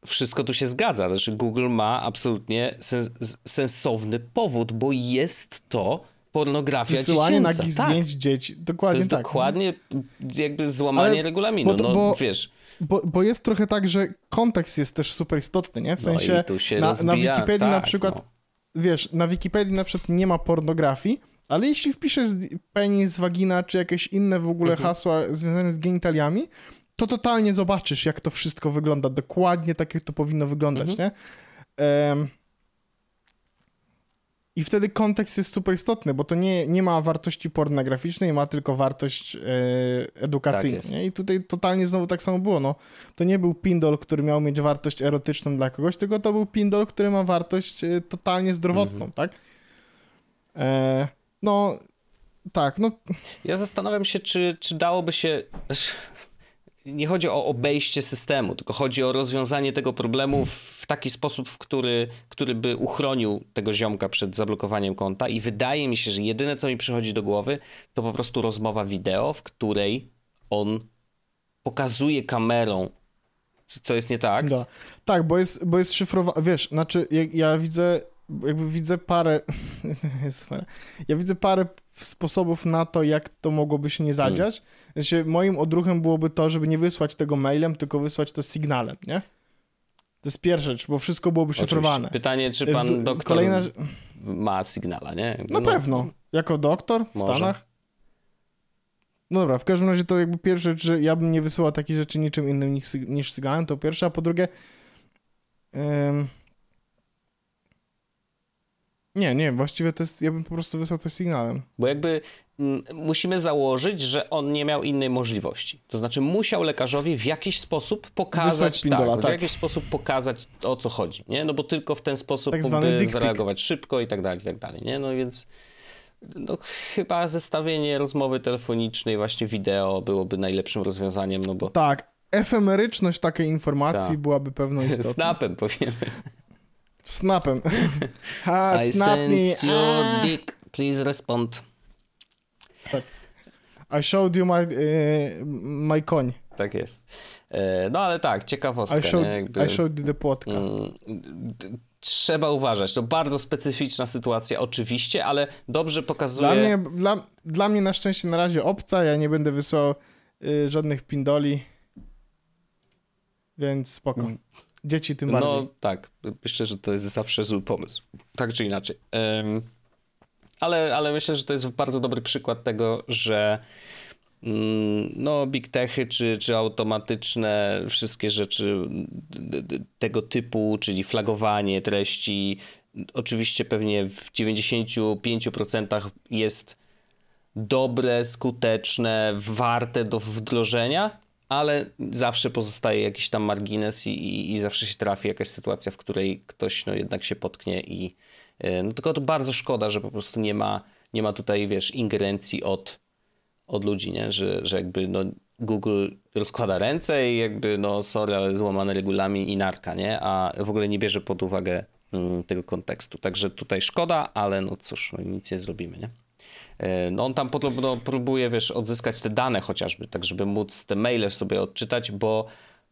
wszystko tu się zgadza. Znaczy Google ma absolutnie sens sensowny powód, bo jest to pornografia Wysyłanie dziecięca. nagich tak. zdjęć dzieci. Dokładnie to jest tak. dokładnie jakby złamanie Ale, regulaminu. Bo, no bo, wiesz... Bo, bo jest trochę tak, że kontekst jest też super istotny, nie? W no sensie no na, rozbija, na Wikipedii tak, na przykład, no. wiesz, na Wikipedii na przykład nie ma pornografii, ale jeśli wpiszesz penis, wagina, czy jakieś inne w ogóle mhm. hasła związane z genitaliami, to totalnie zobaczysz, jak to wszystko wygląda. Dokładnie tak, jak to powinno wyglądać, mhm. nie? Um, I wtedy kontekst jest super istotny, bo to nie, nie ma wartości pornograficznej, ma tylko wartość e, edukacyjną. Tak? I tutaj totalnie znowu tak samo było. No, to nie był pindol, który miał mieć wartość erotyczną dla kogoś, tylko to był pindol, który ma wartość e, totalnie zdrowotną, mhm. tak? E, no, tak, no. Ja zastanawiam się, czy, czy dałoby się nie chodzi o obejście systemu, tylko chodzi o rozwiązanie tego problemu w taki sposób, w który, który by uchronił tego ziomka przed zablokowaniem konta. I wydaje mi się, że jedyne, co mi przychodzi do głowy, to po prostu rozmowa wideo, w której on pokazuje kamerą, co jest nie tak. Da. Tak, bo jest, bo jest szyfrowane. Wiesz, znaczy, ja, ja widzę jakby widzę parę. ja widzę parę sposobów na to, jak to mogłoby się nie hmm. zadziać. Znaczy, moim odruchem byłoby to, żeby nie wysłać tego mailem, tylko wysłać to sygnałem, nie? To jest pierwsza rzecz, bo wszystko byłoby szyfrowane. Pytanie, czy pan jest doktor kolejna... ma sygnała, nie? Na no, pewno. Jako doktor w może. Stanach. No dobra, w każdym razie to jakby pierwsza rzecz, że ja bym nie wysyłał takich rzeczy niczym innym niż, niż sygnałem, to pierwsza, a po drugie... Nie, nie, właściwie to jest, ja bym po prostu wysłał coś sygnałem. Bo jakby m, musimy założyć, że on nie miał innej możliwości. To znaczy musiał lekarzowi w jakiś sposób pokazać, pindola, tak, tak, w jakiś sposób pokazać o co chodzi, nie? No bo tylko w ten sposób tak mógłby zareagować szybko i tak dalej, i tak dalej, nie? No więc no, chyba zestawienie rozmowy telefonicznej, właśnie wideo byłoby najlepszym rozwiązaniem, no bo... Tak, efemeryczność takiej informacji tak. byłaby pewną istotą. Snapem powiemy. Snapem. Ha, I snap me. your ah. dick. Please respond. Tak. I showed you my, y, my koń. Tak jest. E, no ale tak, ciekawostka. I showed, Jakby, I showed you the płotka. Mm, trzeba uważać. To bardzo specyficzna sytuacja oczywiście, ale dobrze pokazuje... Dla mnie, dla, dla mnie na szczęście na razie obca. Ja nie będę wysłał y, żadnych pindoli. Więc spoko. Dzieci tym bardziej. No tak, myślę, że to jest zawsze zły pomysł. Tak czy inaczej. Um, ale, ale myślę, że to jest bardzo dobry przykład tego, że mm, no, big techy czy, czy automatyczne wszystkie rzeczy tego typu, czyli flagowanie treści, oczywiście pewnie w 95% jest dobre, skuteczne, warte do wdrożenia, ale zawsze pozostaje jakiś tam margines i, i, i, zawsze się trafi jakaś sytuacja, w której ktoś no, jednak się potknie i e, no, tylko to bardzo szkoda, że po prostu nie ma, nie ma tutaj, wiesz, ingerencji od, od ludzi, nie? Że, że jakby no, Google rozkłada ręce i jakby no sorry, ale złamany regulamin i narka, nie? A w ogóle nie bierze pod uwagę mm, tego kontekstu. Także tutaj szkoda, ale no cóż, no, nic nie zrobimy, nie? E, no on tam podobno próbuje, wiesz, odzyskać te dane chociażby, tak żeby móc te maile sobie odczytać, bo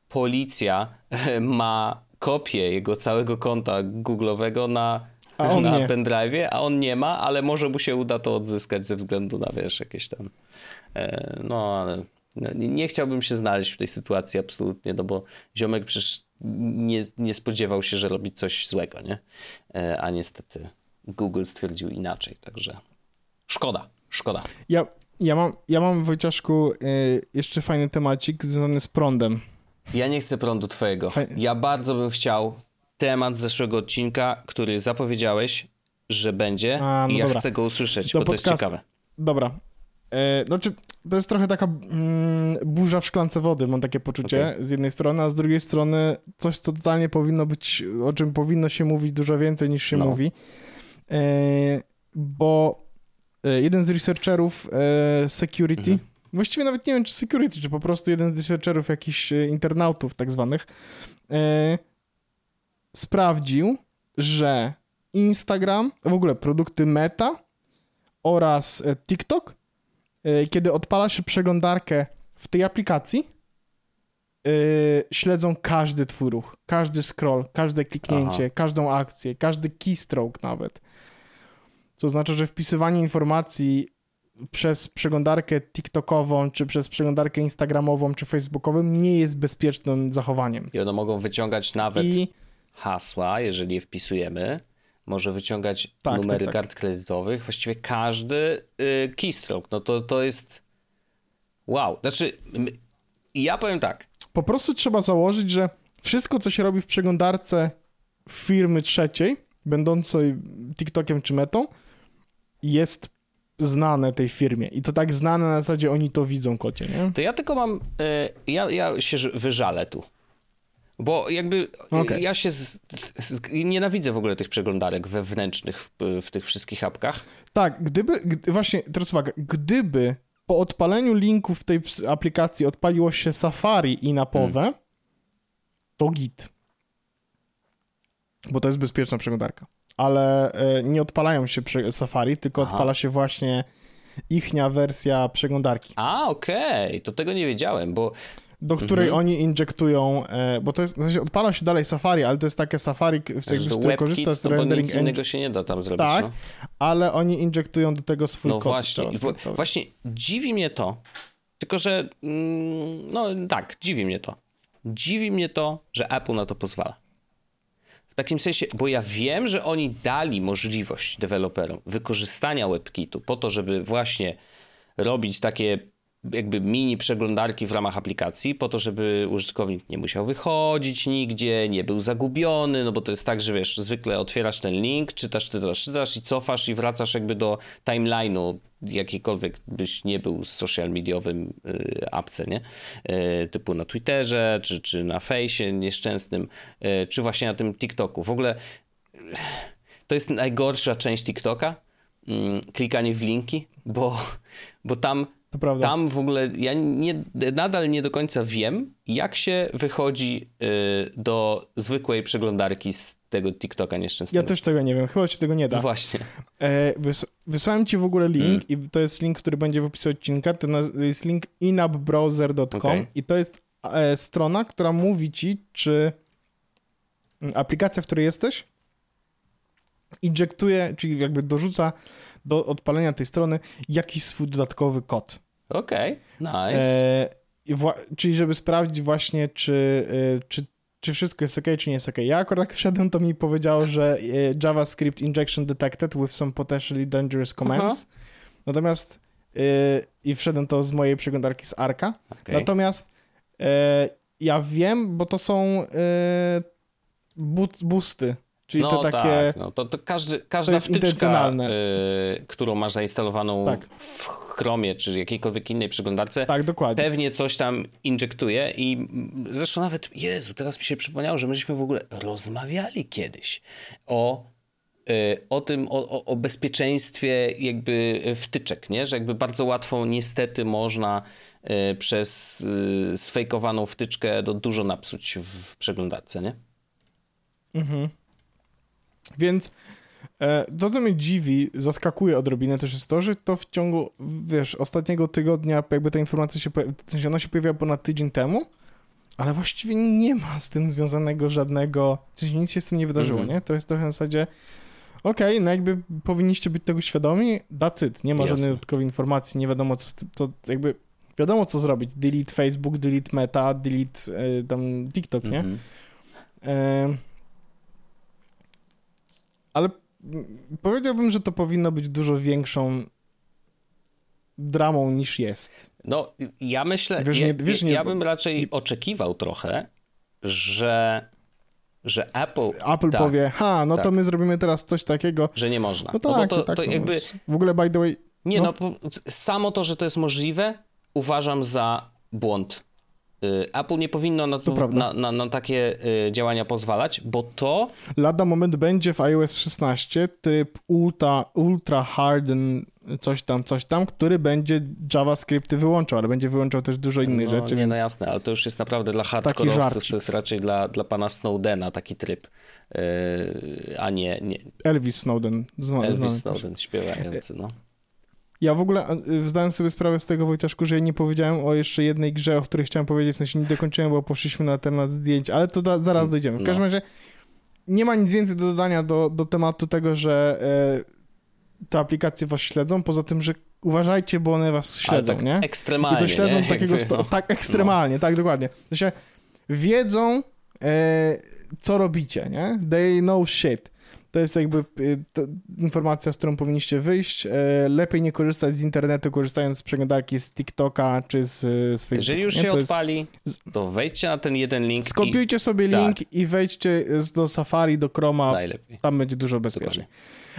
policja ma kopię jego całego konta Google'owego na, na pendrive'ie, a on nie ma, ale może mu się uda to odzyskać ze względu na, wiesz, jakieś tam... E, no, ale no, nie chciałbym się znaleźć w tej sytuacji absolutnie, no bo ziomek przecież nie, nie spodziewał się, że robi coś złego, nie? E, a niestety Google stwierdził inaczej, także... Szkoda, szkoda. Ja, ja, mam, ja mam Wojciaszku y, jeszcze fajny temacik związany z prądem. Ja nie chcę prądu twojego. Ja bardzo bym chciał temat zeszłego odcinka, który zapowiedziałeś, że będzie A, no i ja dobra. chcę go usłyszeć, Do bo podcast... to jest ciekawe. Dobra. E, znaczy, to jest trochę taka mm, burza w szklance wody, mam takie poczucie okay. z jednej strony, a z drugiej strony coś, co totalnie powinno być, o czym powinno się mówić dużo więcej niż się no. mówi. E, bo jeden z researcherów e, security, mhm. właściwie nawet nie wiem, czy security, czy po prostu jeden z researcherów jakichś e, internautów tak zwanych, sprawdził, że Instagram, w ogóle produkty Meta oraz TikTok, kiedy odpala się przeglądarkę w tej aplikacji, śledzą każdy twój ruch, każdy scroll, każde kliknięcie, Aha. każdą akcję, każdy keystroke nawet. Co oznacza, że wpisywanie informacji przez przeglądarkę TikTokową, czy przez przeglądarkę Instagramową, czy Facebookową nie jest bezpiecznym zachowaniem. I one mogą wyciągać nawet I... hasła, jeżeli je wpisujemy. Może wyciągać tak, numery tak, tak. kart kredytowych. Właściwie każdy y, keystroke. No to, to jest wow. Znaczy, ja powiem tak. Po prostu trzeba założyć, że wszystko, co się robi w przeglądarce firmy trzeciej, będącej TikTokiem czy metą jest znane tej firmie. I to tak znane na zasadzie oni to widzą, kocie, nie? To ja tylko mam, y, ja, ja się wyżalę tu. Bo jakby okay. ja się z, z, nienawidzę w ogóle tych przeglądarek wewnętrznych w, w tych wszystkich apkach. Tak, gdyby, gdy, właśnie, teraz uwaga, gdyby po odpaleniu linków tej aplikacji odpaliło się Safari i napowe, hmm. to git. Bo to jest bezpieczna przeglądarka. Ale e, nie odpalają się Safari, tylko Aha. odpala się właśnie ichnia wersja przeglądarki. A, okej, okay. to tego nie wiedziałem, bo do której mhm. oni injektują, e, bo to jest, w sensie odpala się dalej Safari, ale to jest takie Safari, w które korzysta z no rendering nic innego się nie da tam zrobić. Tak, no. ale oni injektują do tego swój no kod. Właśnie, właśnie dziwi mnie to, tylko że mm, no tak, dziwi mnie to. Dziwi mnie to, że Apple na to pozwala. W takim sensie, bo ja wiem, że oni dali możliwość deweloperom wykorzystania WebKitu po to, żeby właśnie robić takie jakby mini przeglądarki w ramach aplikacji, po to, żeby użytkownik nie musiał wychodzić nigdzie, nie był zagubiony, no bo to jest tak, że wiesz, zwykle otwierasz ten link, czytasz, czytasz, czytasz i cofasz i wracasz jakby do timeline'u, jakikolwiek byś nie był social mediowym y, apce, nie? Y, typu na Twitterze, czy, czy na fejsie nieszczęsnym, y, czy właśnie na tym TikToku. W ogóle to jest najgorsza część TikToka, mm, klikanie w linki, bo, bo tam to prawda. Tam w ogóle ja nie, nadal nie do końca wiem, jak się wychodzi y, do zwykłej przeglądarki z tego TikToka nieszczęsnego. Ja też tego nie wiem, chyba się tego nie da. Właśnie. E, wys wysłałem ci w ogóle link mm. i to jest link, który będzie w opisie odcinka. To jest link inappbrowser.com okay. i to jest e, strona, która mówi ci, czy aplikacja, w której jesteś, injektuje, czyli jakby dorzuca do odpalenia tej strony jakiś swój dodatkowy kod. Okej, okay. nice. E, czyli żeby sprawdzić właśnie, czy, e, czy, czy wszystko jest ok, czy nie jest ok. Ja akurat jak wszedłem, to mi powiedział, że e, JavaScript injection detected with some potentially dangerous commands. Aha. Natomiast e, i wszedłem to z mojej przeglądarki z Arka. Okay. Natomiast e, ja wiem, bo to są boosty Czyli no to takie. Tak, no to, to każdy, każda to wtyczka, y, którą masz zainstalowaną tak. w Chromie czy jakiejkolwiek innej przeglądarce, tak, dokładnie. pewnie coś tam injektuje i zresztą nawet, Jezu, teraz mi się przypomniało, że myśmy w ogóle rozmawiali kiedyś o y, o tym, o, o, bezpieczeństwie jakby wtyczek, nie? że jakby bardzo łatwo niestety można y, przez y, sfejkowaną wtyczkę do dużo napsuć w przeglądarce, nie? Mhm. Więc e, to, co mnie dziwi, zaskakuje odrobinę też jest to, że to w ciągu, wiesz, ostatniego tygodnia jakby ta informacja się, w sensie ona się pojawiła ponad tydzień temu, ale właściwie nie ma z tym związanego żadnego, w sensie nic się z tym nie wydarzyło, mm -hmm. nie? To jest trochę na zasadzie, okej, okay, no jakby powinniście być tego świadomi, that's it, nie ma Jasne. żadnej dodatkowej informacji, nie wiadomo co, co jakby, wiadomo co zrobić, delete Facebook, delete Meta, delete e, tam TikTok, nie? Mm -hmm. e, ale powiedziałbym, że to powinno być dużo większą dramą niż jest. No, ja myślę, wiesz, nie, wiesz, nie, ja bym raczej oczekiwał trochę, że, że Apple... Apple tak, powie, ha, no tak, to my zrobimy teraz coś takiego. Że nie można. No tak, no to, tak, to no, jakby... W ogóle, by the way... Nie, no. no, samo to, że to jest możliwe, uważam za błąd Apple nie powinno na, to, na, na, na, takie y, działania pozwalać, bo to... Lada moment będzie w iOS 16 tryb ultra, ultra harden coś tam, coś tam, który będzie JavaScripty wyłączał, ale będzie wyłączał też dużo innych no, rzeczy. Nie, no jasne, ale to już jest naprawdę dla hardkorowców, to jest raczej dla, dla pana Snowdena taki tryb, yy, a nie, nie... Elvis Snowden. Zna, Elvis Snowden śpiewający, no. Ja w ogóle y, zdałem sobie sprawę z tego, Wojciaszku, że nie powiedziałem o jeszcze jednej grze, o której chciałem powiedzieć, w sensie nie dokończyłem, bo poszliśmy na temat zdjęć, ale to da, zaraz dojdziemy. W no. każdym razie nie ma nic więcej do dodania do, do tematu tego, że e, te aplikacje was śledzą, poza tym, że uważajcie, bo one was śledzą, tak nie? ekstremalnie, I to śledzą nie? takiego... Jakby, no. Tak, ekstremalnie, no. tak, dokładnie. W sensie wiedzą, e, co robicie, nie? They know shit. To jest jakby y, informacja, z którą powinniście wyjść. E, lepiej nie korzystać z internetu, korzystając z przeglądarki z TikToka czy z, z Facebooka. Jeżeli już nie? się To jest- odpali, to wejdźcie na ten jeden link Skopiujcie sobie Tak. link i wejdźcie do Safari, do i Chroma. najlepiej. Tam będzie dużo bezpieczniej.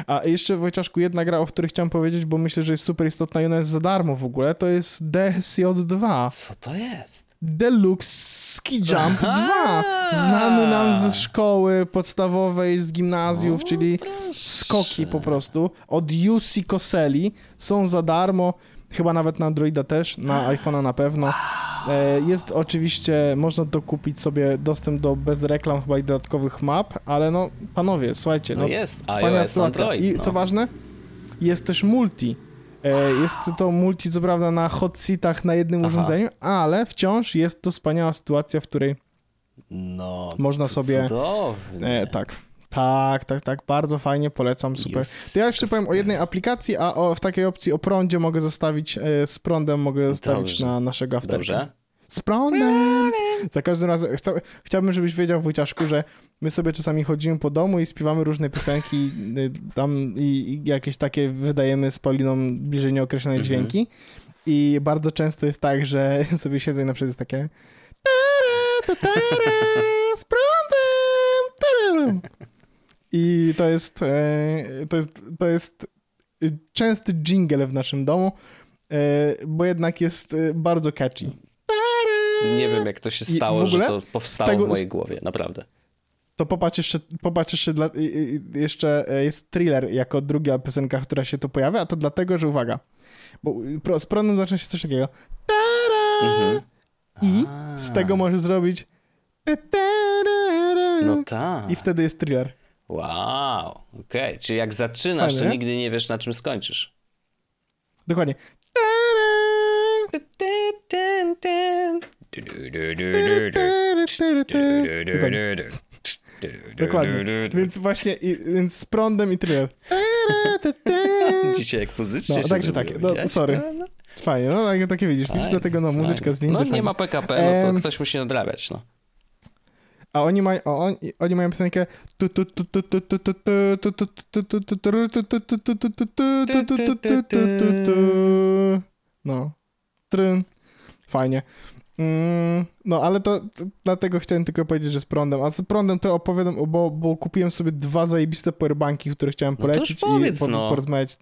A jeszcze Wojciaszku, jedna gra, o której chciałem powiedzieć, bo myślę, że jest super istotna i ona jest za darmo w ogóle, to jest DSJ2. Co to jest? Deluxe Ski Jump 2. Znany nam ze szkoły podstawowej, z gimnazjów, czyli skoki po prostu. Od UC Koseli. Są za darmo. Chyba nawet na Androida też, na iPhone'a na pewno. E, Jest oczywiście, można to kupić sobie dostęp do bez reklam chyba i dodatkowych map, ale no panowie, słuchajcie, No, no, jest, iOS. Android. I no. co ważne, jest też multi. E, Jest to multi, co prawda, na hot seatach na jednym Aha. urządzeniu, ale wciąż jest to wspaniała sytuacja, w której No, Można sobie- Cudownie. e, tak. Tak, tak, tak, bardzo fajnie, polecam, super. Ja jeszcze powiem o jednej aplikacji, a o, w takiej opcji o prądzie mogę zostawić, e, z prądem mogę zostawić Dobrze. na naszego afterka. Dobrze? Z prądem! Za każdym razem, chcia, chciałbym, żebyś wiedział, Wojciaszku, że my sobie czasami chodzimy po domu i śpiewamy różne piosenki y, tam i, i jakieś takie wydajemy z Pauliną bliżej nieokreślone Mhm. dźwięki i bardzo często jest tak, że sobie siedzę i na przykład jest takie z prądem. I to jest e, to jest, to jest częsty jingle w naszym domu, e, bo jednak jest e, bardzo catchy. Nie wiem, jak to się stało, że to powstało tego- w mojej głowie, naprawdę. To popatrz jeszcze, popatrz jeszcze, dla, jeszcze jest thriller jako druga piosenka, która się tu pojawia, a to dlatego, że uwaga, bo y, z prądem zaczyna się coś takiego Tara! Mhm. i z tego możesz zrobić! No tak. i wtedy jest thriller. Wow, okej. Czyli jak zaczynasz, to Fajne. nigdy nie wiesz, na czym skończysz. Dokładnie. Dokładnie. Dokładnie. Więc właśnie, i, więc z prądem i thriller. Dzisiaj jak muzycznie No, się także tak, no, sorry. No, Fajnie, no takie, takie widzisz, widzisz, fajnie, dlatego no muzyczka fajnie. zmieni. No nie ma PKP, no to ktoś musi nadrabiać, no a oni mają, oni mają piosenkę no, tryn, fajnie. No, ale to, dlatego chciałem tylko powiedzieć, że z prądem. A z prądem to opowiadam, bo, bo kupiłem sobie dwa zajebiste powerbanki, które chciałem polecić no to już powiedz, i po, no. porozmawiać.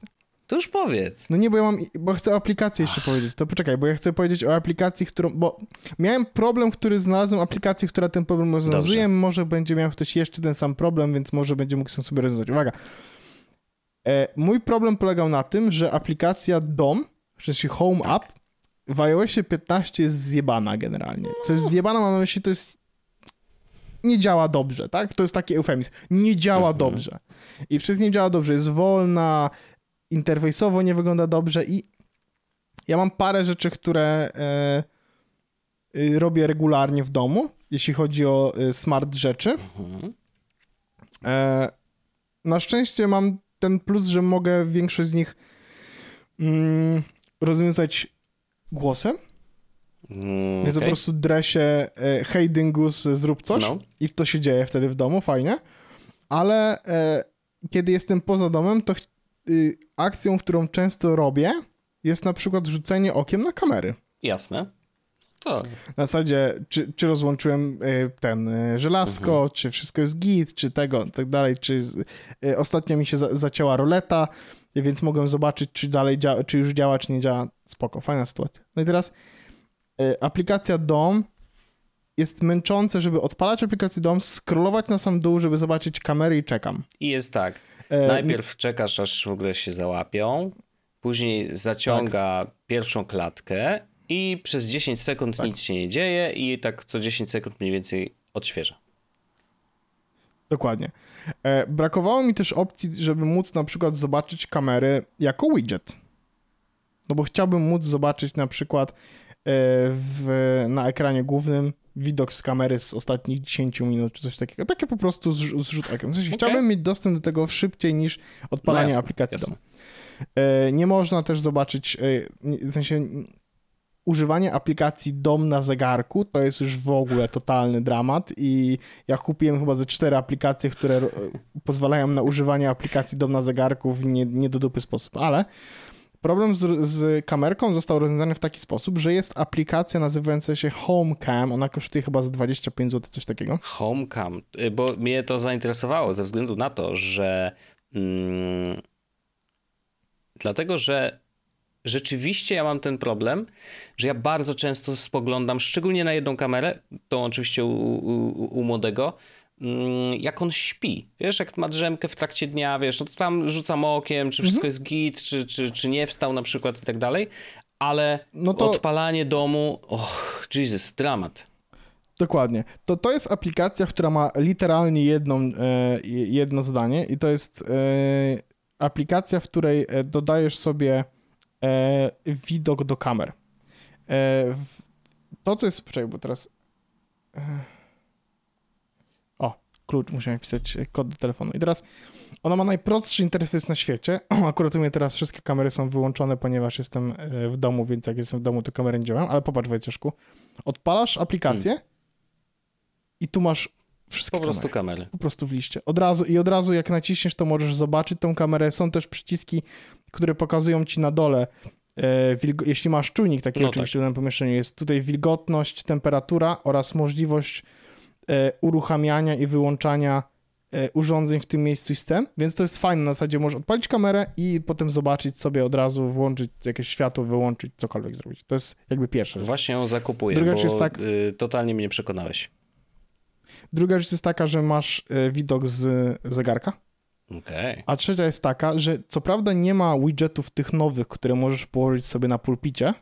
To już powiedz. No nie, bo ja mam, bo chcę o aplikacji jeszcze powiedzieć. To poczekaj, bo ja chcę powiedzieć o aplikacji, którą, bo miałem problem, który znalazłem, aplikację, która ten problem rozwiązuje. Może będzie miał ktoś jeszcze ten sam problem, więc może będzie mógł sobie rozwiązać. Uwaga. E, mój problem polegał na tym, że aplikacja DOM, w sensie Home App, w iOSie 15 jest zjebana generalnie. Co jest zjebana, mam na myśli, to jest nie działa dobrze, tak? To jest taki eufemizm. Nie działa Mhm. dobrze. I przez nie działa dobrze, jest wolna, interfejsowo nie wygląda dobrze i ja mam parę rzeczy, które e, y, robię regularnie w domu, jeśli chodzi o y, smart rzeczy. Mhm. E, na szczęście mam ten plus, że mogę większość z nich mm, rozwiązać głosem, Mm, więc po okej. prostu dresie e, hej dyngus, zrób coś No. i to się dzieje wtedy w domu, fajnie. Ale e, kiedy jestem poza domem, to ch- y, akcją, którą często robię, jest na przykład rzucenie okiem na kamery. Jasne. To Na zasadzie, czy, czy rozłączyłem y, ten y, żelazko, Mhm. czy wszystko jest git, czy tego, tak dalej, czy y, ostatnio mi się za, zacięła roleta, więc mogłem zobaczyć, czy dalej działa, czy już działa, czy nie działa. Spoko, fajna sytuacja. No i teraz y, aplikacja DOM jest męczące, żeby odpalać aplikację DOM, scrollować na sam dół, żeby zobaczyć kamery i czekam. i jest tak. E, Najpierw czekasz, aż w ogóle się załapią, później zaciąga Tak. pierwszą klatkę i przez 10 sekund Tak. nic się nie dzieje i tak co 10 sekund mniej więcej odświeża. Dokładnie. E, brakowało mi też opcji, żeby móc na przykład zobaczyć kamery jako widget. No bo chciałbym móc zobaczyć na przykład e, w, na ekranie głównym widok z kamery z ostatnich 10 minut czy coś takiego. Takie po prostu zrzut okiem. W sensie Okej. chciałbym mieć dostęp do tego szybciej niż odpalanie jasne, aplikacji jasne. E, nie można też zobaczyć, e, w sensie używanie aplikacji dom na zegarku to jest już w ogóle totalny dramat i ja kupiłem chyba ze cztery aplikacje, które pozwalają na używanie aplikacji dom na zegarku w nie, nie do dupy sposób, ale problem z, z, kamerką został rozwiązany w taki sposób, że jest aplikacja nazywająca się Homecam, ona kosztuje chyba za 25 zł, coś takiego. Homecam, y, bo mnie to zainteresowało ze względu na to, że mm, dlatego, że rzeczywiście ja mam ten problem, że ja bardzo często spoglądam, szczególnie na jedną kamerę, tą oczywiście u, u, u młodego, jak on śpi. Wiesz, jak ma drzemkę w trakcie dnia, wiesz, no to tam rzucam okiem, czy wszystko mhm. jest git, czy, czy, czy nie wstał na przykład i tak dalej, ale no to... odpalanie domu, och, Jesus, dramat. Dokładnie. To, to jest aplikacja, która ma literalnie jedną, e, jedno zdanie i to jest e, aplikacja, w której e, dodajesz sobie widok do kamer. To, co jest... Poczekaj, bo teraz... Klucz, musiałem pisać kod do telefonu. I teraz ona ma najprostszy interfejs na świecie. Akurat u mnie teraz wszystkie kamery są wyłączone, ponieważ jestem e, w domu, więc jak jestem w domu, to kamery nie działają. Ale popatrz, Wojcieszku. Odpalasz aplikację hmm. i tu masz Wszystkie po prostu kamery. kamery. Po prostu w liście. Od razu i od razu jak naciśniesz, to możesz zobaczyć tą kamerę. Są też przyciski, które pokazują ci na dole, e, jeśli masz czujnik taki no oczywiście tak. w danym pomieszczeniu, jest tutaj wilgotność, temperatura oraz możliwość uruchamiania i wyłączania e, urządzeń w tym miejscu i scen, więc to jest fajne, na zasadzie możesz odpalić kamerę i potem zobaczyć sobie od razu, włączyć jakieś światło, wyłączyć, cokolwiek zrobić. To jest jakby pierwsze. Właśnie ją zakupuję, Druga bo jest tak... Y, totalnie mnie przekonałeś. Druga rzecz jest taka, że masz e, widok z zegarka. Okay. A trzecia jest taka, że co prawda nie ma widgetów tych nowych, które możesz położyć sobie na pulpicie,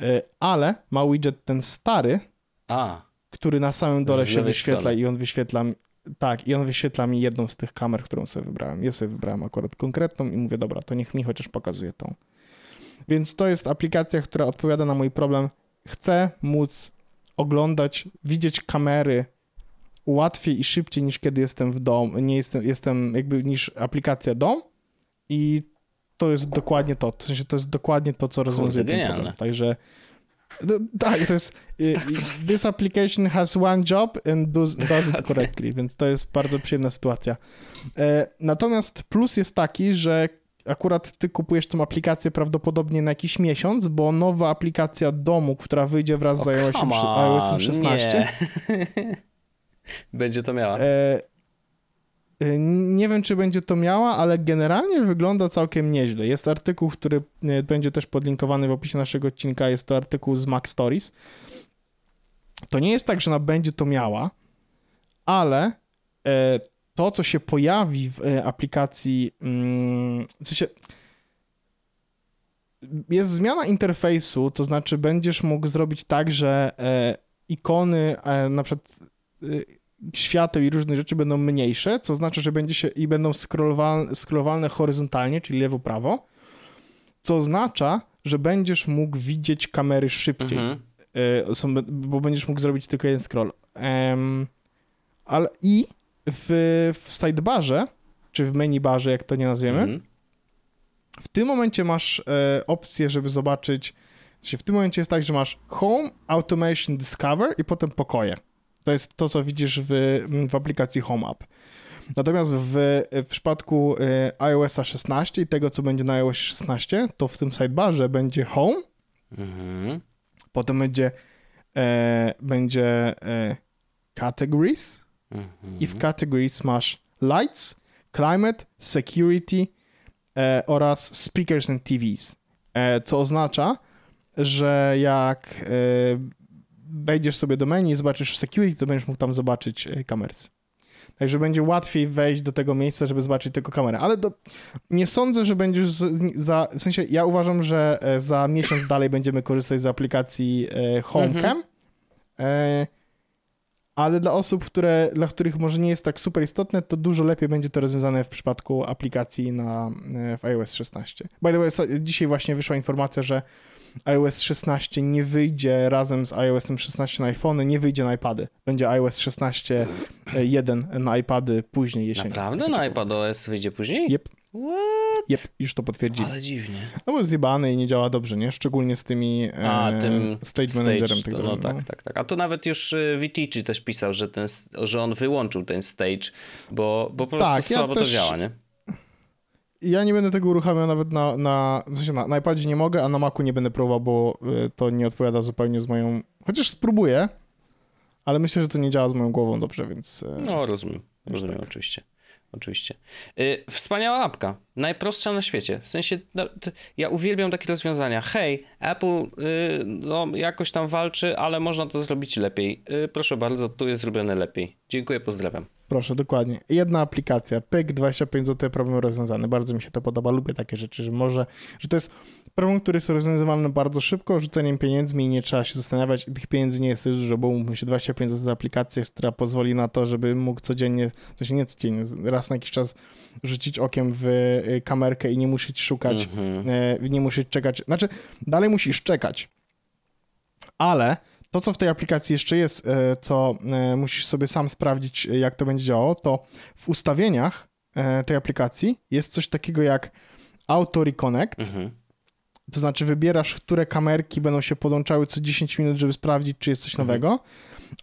e, ale ma widget ten stary, A, który na samym dole się wyświetla strony. i on wyświetla tak, i on wyświetla mi jedną z tych kamer, którą sobie wybrałem. Ja sobie wybrałem akurat konkretną i mówię, dobra, to niech mi chociaż pokazuje tą. Więc to jest aplikacja, która odpowiada na mój problem. Chcę móc oglądać, widzieć kamery łatwiej i szybciej niż kiedy jestem w domu, nie jestem, jestem jakby niż aplikacja dom i to jest dokładnie to, w sensie to jest dokładnie to, co rozwiązuje ten problem. Także no, tak, to jest, jest tak this application has one job and does, does it correctly, więc to jest bardzo przyjemna sytuacja. E, natomiast plus jest taki, że akurat ty kupujesz tą aplikację prawdopodobnie na jakiś miesiąc, bo nowa aplikacja domu, która wyjdzie wraz z iOS 16 będzie to miała. E, nie wiem, czy będzie to miała, ale generalnie wygląda całkiem nieźle. Jest artykuł, który e, będzie też podlinkowany w opisie naszego odcinka. Jest to artykuł z Mac Stories. To nie jest tak, że ona będzie to miała, ale e, to, co się pojawi w aplikacji, mm, w sensie jest zmiana interfejsu, to znaczy będziesz mógł zrobić tak, że ikony, na przykład Y, świateł i różnych rzeczy będą mniejsze, co znaczy, że będzie się i będą scrollowalne, scrollowalne horyzontalnie, czyli lewo-prawo, co oznacza, że będziesz mógł widzieć kamery szybciej, mhm. Y, bo będziesz mógł zrobić tylko jeden scroll. Um, ale i w, w sidebarze, czy w menu barze, jak to nie nazwiemy, mhm. w tym momencie masz e, opcję, żeby zobaczyć, w tym momencie jest tak, że masz Home, Automation, Discover i potem pokoje. To jest to, co widzisz w, w aplikacji Home App. Natomiast w, w przypadku y, iOS 16 i tego, co będzie na iOS 16, to w tym sidebarze będzie Home, mhm. potem będzie, e, będzie e, Categories mhm. i w Categories masz Lights, Climate, Security e, oraz Speakers and TVs, e, co oznacza, że jak e, wejdziesz sobie do menu i zobaczysz security, to będziesz mógł tam zobaczyć e, kamersy. Także będzie łatwiej wejść do tego miejsca, żeby zobaczyć tylko kamerę. Ale do, nie sądzę, że będziesz za. W sensie, ja uważam, że e, za miesiąc dalej będziemy korzystać z aplikacji e, HomeCam. Mhm. Ale dla osób, które, dla których może nie jest tak super istotne, to dużo lepiej będzie to rozwiązane w przypadku aplikacji na, w iOS 16. By the way, dzisiaj właśnie wyszła informacja, że iOS 16 nie wyjdzie razem z iOS 16 na iPhone, nie wyjdzie na iPady. Będzie iOS 16.1 na iPady później jesienią. Naprawdę? Na iPad OS wyjdzie później? Yep. What? Yep, już to potwierdzili. Ale dziwnie. No bo jest zjebany i nie działa dobrze, nie? Szczególnie z tymi e, A, tym stage, stage managerem. tego, no tak, tak, tak. A to nawet już y, Vitici też pisał, że, ten, że on wyłączył ten stage, bo, bo po prostu Tak, ja słabo też- to działa, nie? Ja nie będę tego uruchamiał nawet na, na w sensie na, na iPadzie nie mogę, a na Macu nie będę próbował, bo y, to nie odpowiada zupełnie z moją... Chociaż spróbuję, ale myślę, że to nie działa z moją głową dobrze, więc... y, No, rozumiem. Rozumiem, oczywiście. Oczywiście. Y, wspaniała apka. Najprostsza na świecie. W sensie, no, ja uwielbiam takie rozwiązania. Hej, Apple y, no, jakoś tam walczy, ale można to zrobić lepiej. Y, proszę bardzo, tu jest zrobione lepiej. Dziękuję, pozdrawiam. Proszę, dokładnie. Jedna aplikacja, pyk, 25 zł, problem rozwiązany. Bardzo mi się to podoba, lubię takie rzeczy, że może, że to jest problem, który jest rozwiązywalny bardzo szybko, rzuceniem pieniędzmi i nie trzeba się zastanawiać. Tych pieniędzy nie jest dużo, bo umówmy się 25 zł za aplikację, która pozwoli na to, żeby mógł codziennie, w sensie nie codziennie, raz na jakiś czas rzucić okiem w y, kamerkę i nie musieć szukać, Mhm. e, nie musieć czekać. Znaczy, dalej musisz czekać, ale to, co w tej aplikacji jeszcze jest, e, co e, musisz sobie sam sprawdzić, e, jak to będzie działało, to w ustawieniach tej aplikacji jest coś takiego jak Auto Reconnect. Mhm. To znaczy wybierasz, które kamerki będą się podłączały co 10 minut, żeby sprawdzić, czy jest coś Mhm. nowego.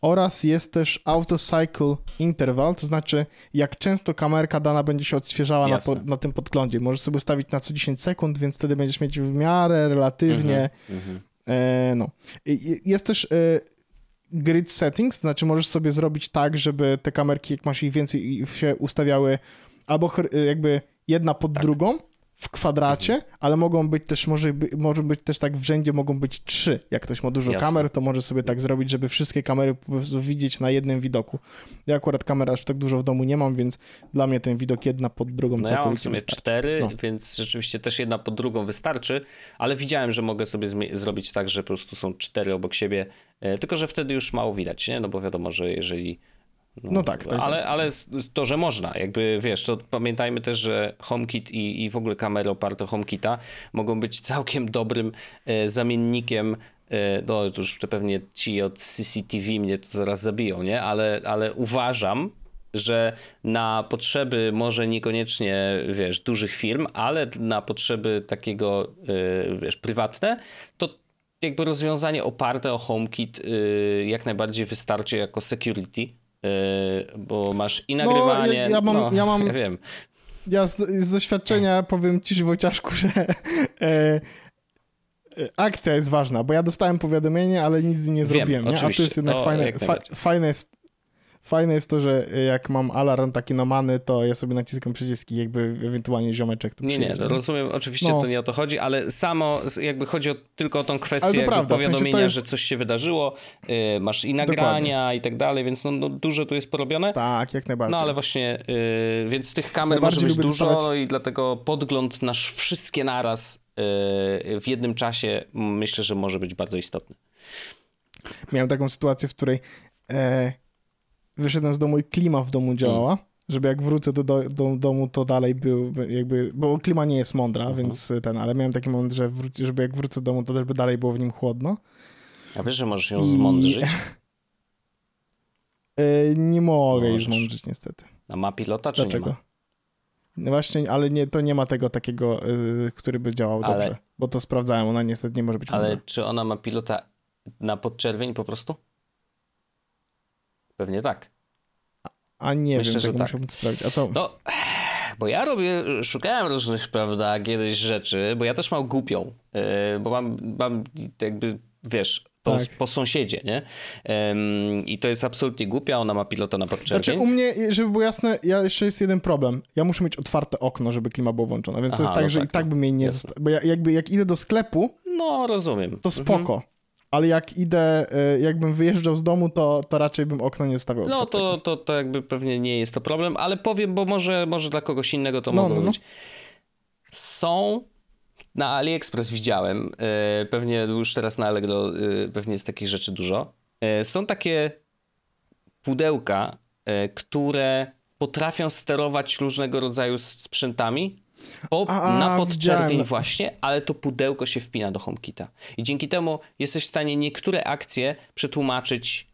Oraz jest też Auto Cycle Interval, to znaczy jak często kamerka dana będzie się odświeżała na, pod, na tym podglądzie. Możesz sobie ustawić na co 10 sekund, więc wtedy będziesz mieć w miarę relatywnie Mhm. E, no. Jest też e, grid settings, to znaczy możesz sobie zrobić tak, żeby te kamerki, jak masz ich więcej, się ustawiały albo e, jakby jedna pod Tak. drugą w kwadracie, Mhm. ale mogą być też, może, może być też tak w rzędzie, mogą być trzy. Jak ktoś ma dużo Jasne. kamer, to może sobie tak zrobić, żeby wszystkie kamery po prostu widzieć na jednym widoku. Ja akurat kamer aż tak dużo w domu nie mam, więc dla mnie ten widok jedna pod drugą No ja mam w całkowicie sumie wystarczy. cztery, No. więc rzeczywiście też jedna pod drugą wystarczy, ale widziałem, że mogę sobie zrobić tak, że po prostu są cztery obok siebie, e, tylko że wtedy już mało widać, nie? No bo wiadomo, że jeżeli... No. Tak, tak, ale, ale s- to, że można, jakby wiesz, to pamiętajmy też, że HomeKit i, i w ogóle kamery oparte o HomeKita mogą być całkiem dobrym e, zamiennikiem e, no to już to pewnie ci od CCTV mnie to zaraz zabiją, nie? Ale, ale uważam, że na potrzeby może niekoniecznie, wiesz, dużych firm, ale na potrzeby takiego, e, wiesz, prywatne, to jakby rozwiązanie oparte o HomeKit e, jak najbardziej wystarczy jako security, bo masz i nagrywanie, ja- ja mam- no, ja mam- ja wiem, Ja z, z doświadczenia powiem ci, Wojciaszku, że e, e, akcja jest ważna, bo ja dostałem powiadomienie, ale nic z nim nie Wiem, zrobiłem. Nie? A to jest jednak fajne, fa, fajne, jest, fajne jest to, że jak mam alarm taki nomany, to ja sobie naciskam przyciski, jakby ewentualnie ziomeczek tu Nie, nie, rozumiem, oczywiście No. to nie o to chodzi, ale samo jakby chodzi o, tylko o tą kwestię prawda, w sensie powiadomienia, jest- że coś się wydarzyło, y, masz i nagrania i tak dalej, więc no, no, dużo tu jest porobione. Tak, jak najbardziej. No ale właśnie, y, więc tych kamer może być dużo dostawać- i dlatego podgląd nasz wszystkie naraz y, w jednym czasie myślę, że może być bardzo istotny. Miałem taką sytuację, w której e, wyszedłem z domu i klima w domu działała, Mm. żeby jak wrócę do, do, do domu, to dalej był jakby, bo klima nie jest mądra, Mhm. więc ten, ale miałem taki moment, że wróci, żeby jak wrócę do domu, to też by dalej było w nim chłodno. A wiesz, że możesz ją I- zmądrzyć? E, nie mogę jej Możesz. zmądrzyć niestety. A ma pilota, czy nie Dlaczego? ma? No właśnie, ale nie, to nie ma tego takiego, y, który by działał Ale- dobrze, bo to sprawdzałem, ona niestety nie może być Ale mądra. czy ona ma pilota na podczerwień po prostu? Pewnie tak. A nie myślę, wiem, że tego tak. musiałbym sprawdzić. A co? No, bo ja robię, szukałem różnych, prawda, kiedyś rzeczy, bo ja też mam głupią, yy, bo mam, mam jakby, wiesz, po, Tak. po sąsiedzie, nie? Ym, I to jest absolutnie głupia, ona ma pilota na podczerwień. Znaczy u mnie, żeby było jasne, ja jeszcze jest jeden problem. Ja muszę mieć otwarte okno, żeby klima było włączona, więc to Aha, jest tak, no że tak, i tak no. bym jej nie... Bo ja, jakby jak idę do sklepu, No, rozumiem. to spoko. Ale jak idę, y, jakbym wyjeżdżał z domu, to, to raczej bym okno nie stawiał No to, to, to jakby pewnie nie jest to problem, ale powiem, bo może, może dla kogoś innego to No, mogło no, no. być. Są na AliExpress widziałem, e, pewnie już teraz na Allegro e, pewnie jest takich rzeczy dużo. E, są takie pudełka, e, które potrafią sterować różnego rodzaju sprzętami po, A, na podczerwień widziałem. właśnie, ale to pudełko się wpina do HomeKita. I dzięki temu jesteś w stanie niektóre akcje przetłumaczyć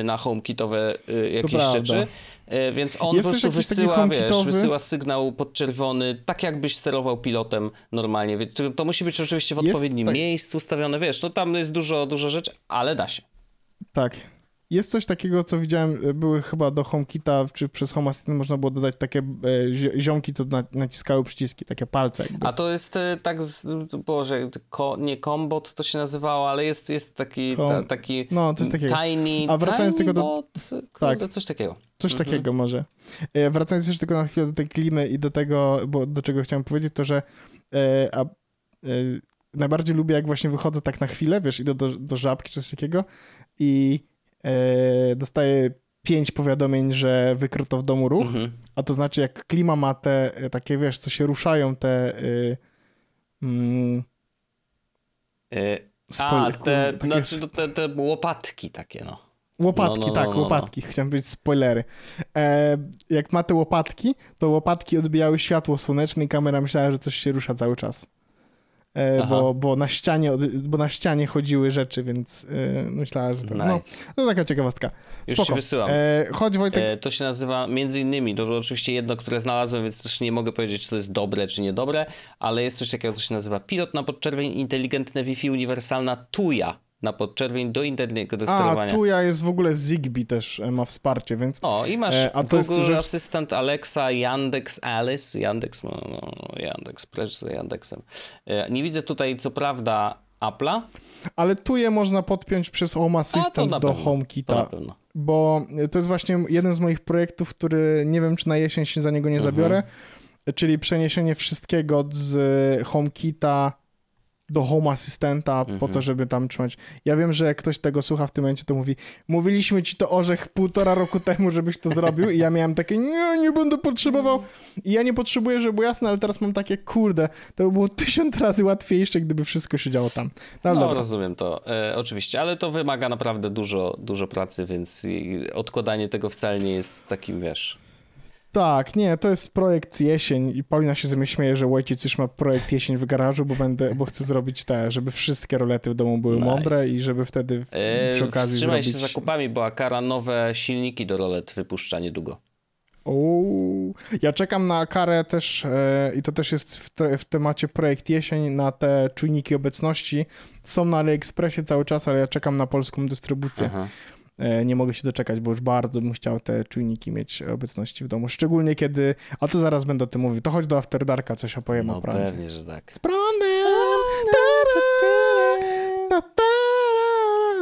y, na HomeKitowe y, jakieś rzeczy. Y, więc on jest po prostu wysyła, wiesz, wysyła sygnał podczerwony, tak jakbyś sterował pilotem normalnie. Więc to musi być oczywiście w odpowiednim tak... miejscu ustawione, wiesz, no tam jest dużo, dużo rzeczy, ale da się. Tak. Jest coś takiego, co widziałem, e, były chyba do HomeKita, czy przez Home Assistant można było dodać takie e, ziomki, co naciskały przyciski, takie palce. Jakby. A to jest e, tak, z, Boże, ko, nie Combot to się nazywało, ale jest, jest taki, ta, taki no, coś takiego. tiny, A wracając tiny tego do... Bot, tak. coś takiego. Coś mhm. takiego może. Wracając jeszcze tylko na chwilę do tej klimy i do tego, bo do czego chciałem powiedzieć, to że a, najbardziej lubię, jak właśnie wychodzę tak na chwilę, wiesz, idę do, do żabki czy coś takiego i dostaję pięć powiadomień, że wykryto w domu ruch, mhm. a to znaczy jak klima ma te e, takie, wiesz, co się ruszają, te... Y, mm, e, a, te, znaczy, no, te, te łopatki takie, no. Łopatki, no, no, tak, no, no, łopatki. Chciałem powiedzieć spoilery. E, jak ma te łopatki, to łopatki odbijały światło słoneczne i kamera myślała, że coś się rusza cały czas. E, bo, bo, na ścianie, bo na ścianie chodziły rzeczy, więc yy, myślałem, że to no, nice. no, to taka ciekawostka. Spoko. Już ci wysyłam. E, chodź Wojtek. E, to się nazywa między innymi, to oczywiście jedno, które znalazłem, więc też nie mogę powiedzieć, czy to jest dobre, czy niedobre, ale jest coś takiego, co się nazywa pilot na podczerwień, inteligentne Wi-Fi uniwersalna TUJA na podczerwień do internetowego sterowania. A, tu ja jest w ogóle Zigbee też e, ma wsparcie, więc... O, i masz e, a to Google jest, że... Assistant, Alexa, Yandex, Alice, Yandex, no, no, no Yandex, precz z Yandexem. E, nie widzę tutaj, co prawda, Apple'a. Ale tu je można podpiąć przez Home Assistant do HomeKita. Bo to jest właśnie jeden z moich projektów, który nie wiem, czy na jesień się za niego nie mhm. zabiorę, czyli przeniesienie wszystkiego z HomeKita do Home Assistanta mhm. po to, mhm. żeby tam trzymać. Ja wiem, że jak ktoś tego słucha w tym momencie, to mówi, mówiliśmy ci to orzech półtora roku temu, żebyś to zrobił i ja miałem takie, nie, nie będę potrzebował i ja nie potrzebuję, żeby było jasne, ale teraz mam takie, kurde, to by było tysiąc razy łatwiejsze, gdyby wszystko się działo tam. No, no rozumiem to, e, oczywiście, ale to wymaga naprawdę dużo, dużo pracy, więc odkładanie tego wcale nie jest takim, wiesz... Tak, nie, to jest projekt jesień i Paulina się ze mnie śmieje, że Wojciec już ma projekt jesień w garażu, bo będę, bo chcę zrobić te, żeby wszystkie rolety w domu były nice. mądre i żeby wtedy eee, przy okazji Wstrzymaj zrobić... się zakupami, bo Akara nowe silniki do rolet wypuszcza niedługo. Uuu. Ja czekam na karę też e, i to też jest w, te, w, temacie projekt jesień na te czujniki obecności. Są na AliExpressie cały czas, ale ja czekam na polską dystrybucję. Aha. E, nie mogę się doczekać, bo już bardzo bym chciał te czujniki mieć obecności w domu. Szczególnie kiedy, a to zaraz będę o tym mówił, to chodź do After Darka, coś opowiem no, o prądzie. pewnie, że tak. Z prądem!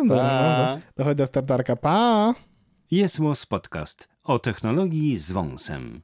Dobra, dochodź do After Darka, pa! Jest Podcast o technologii z wąsem.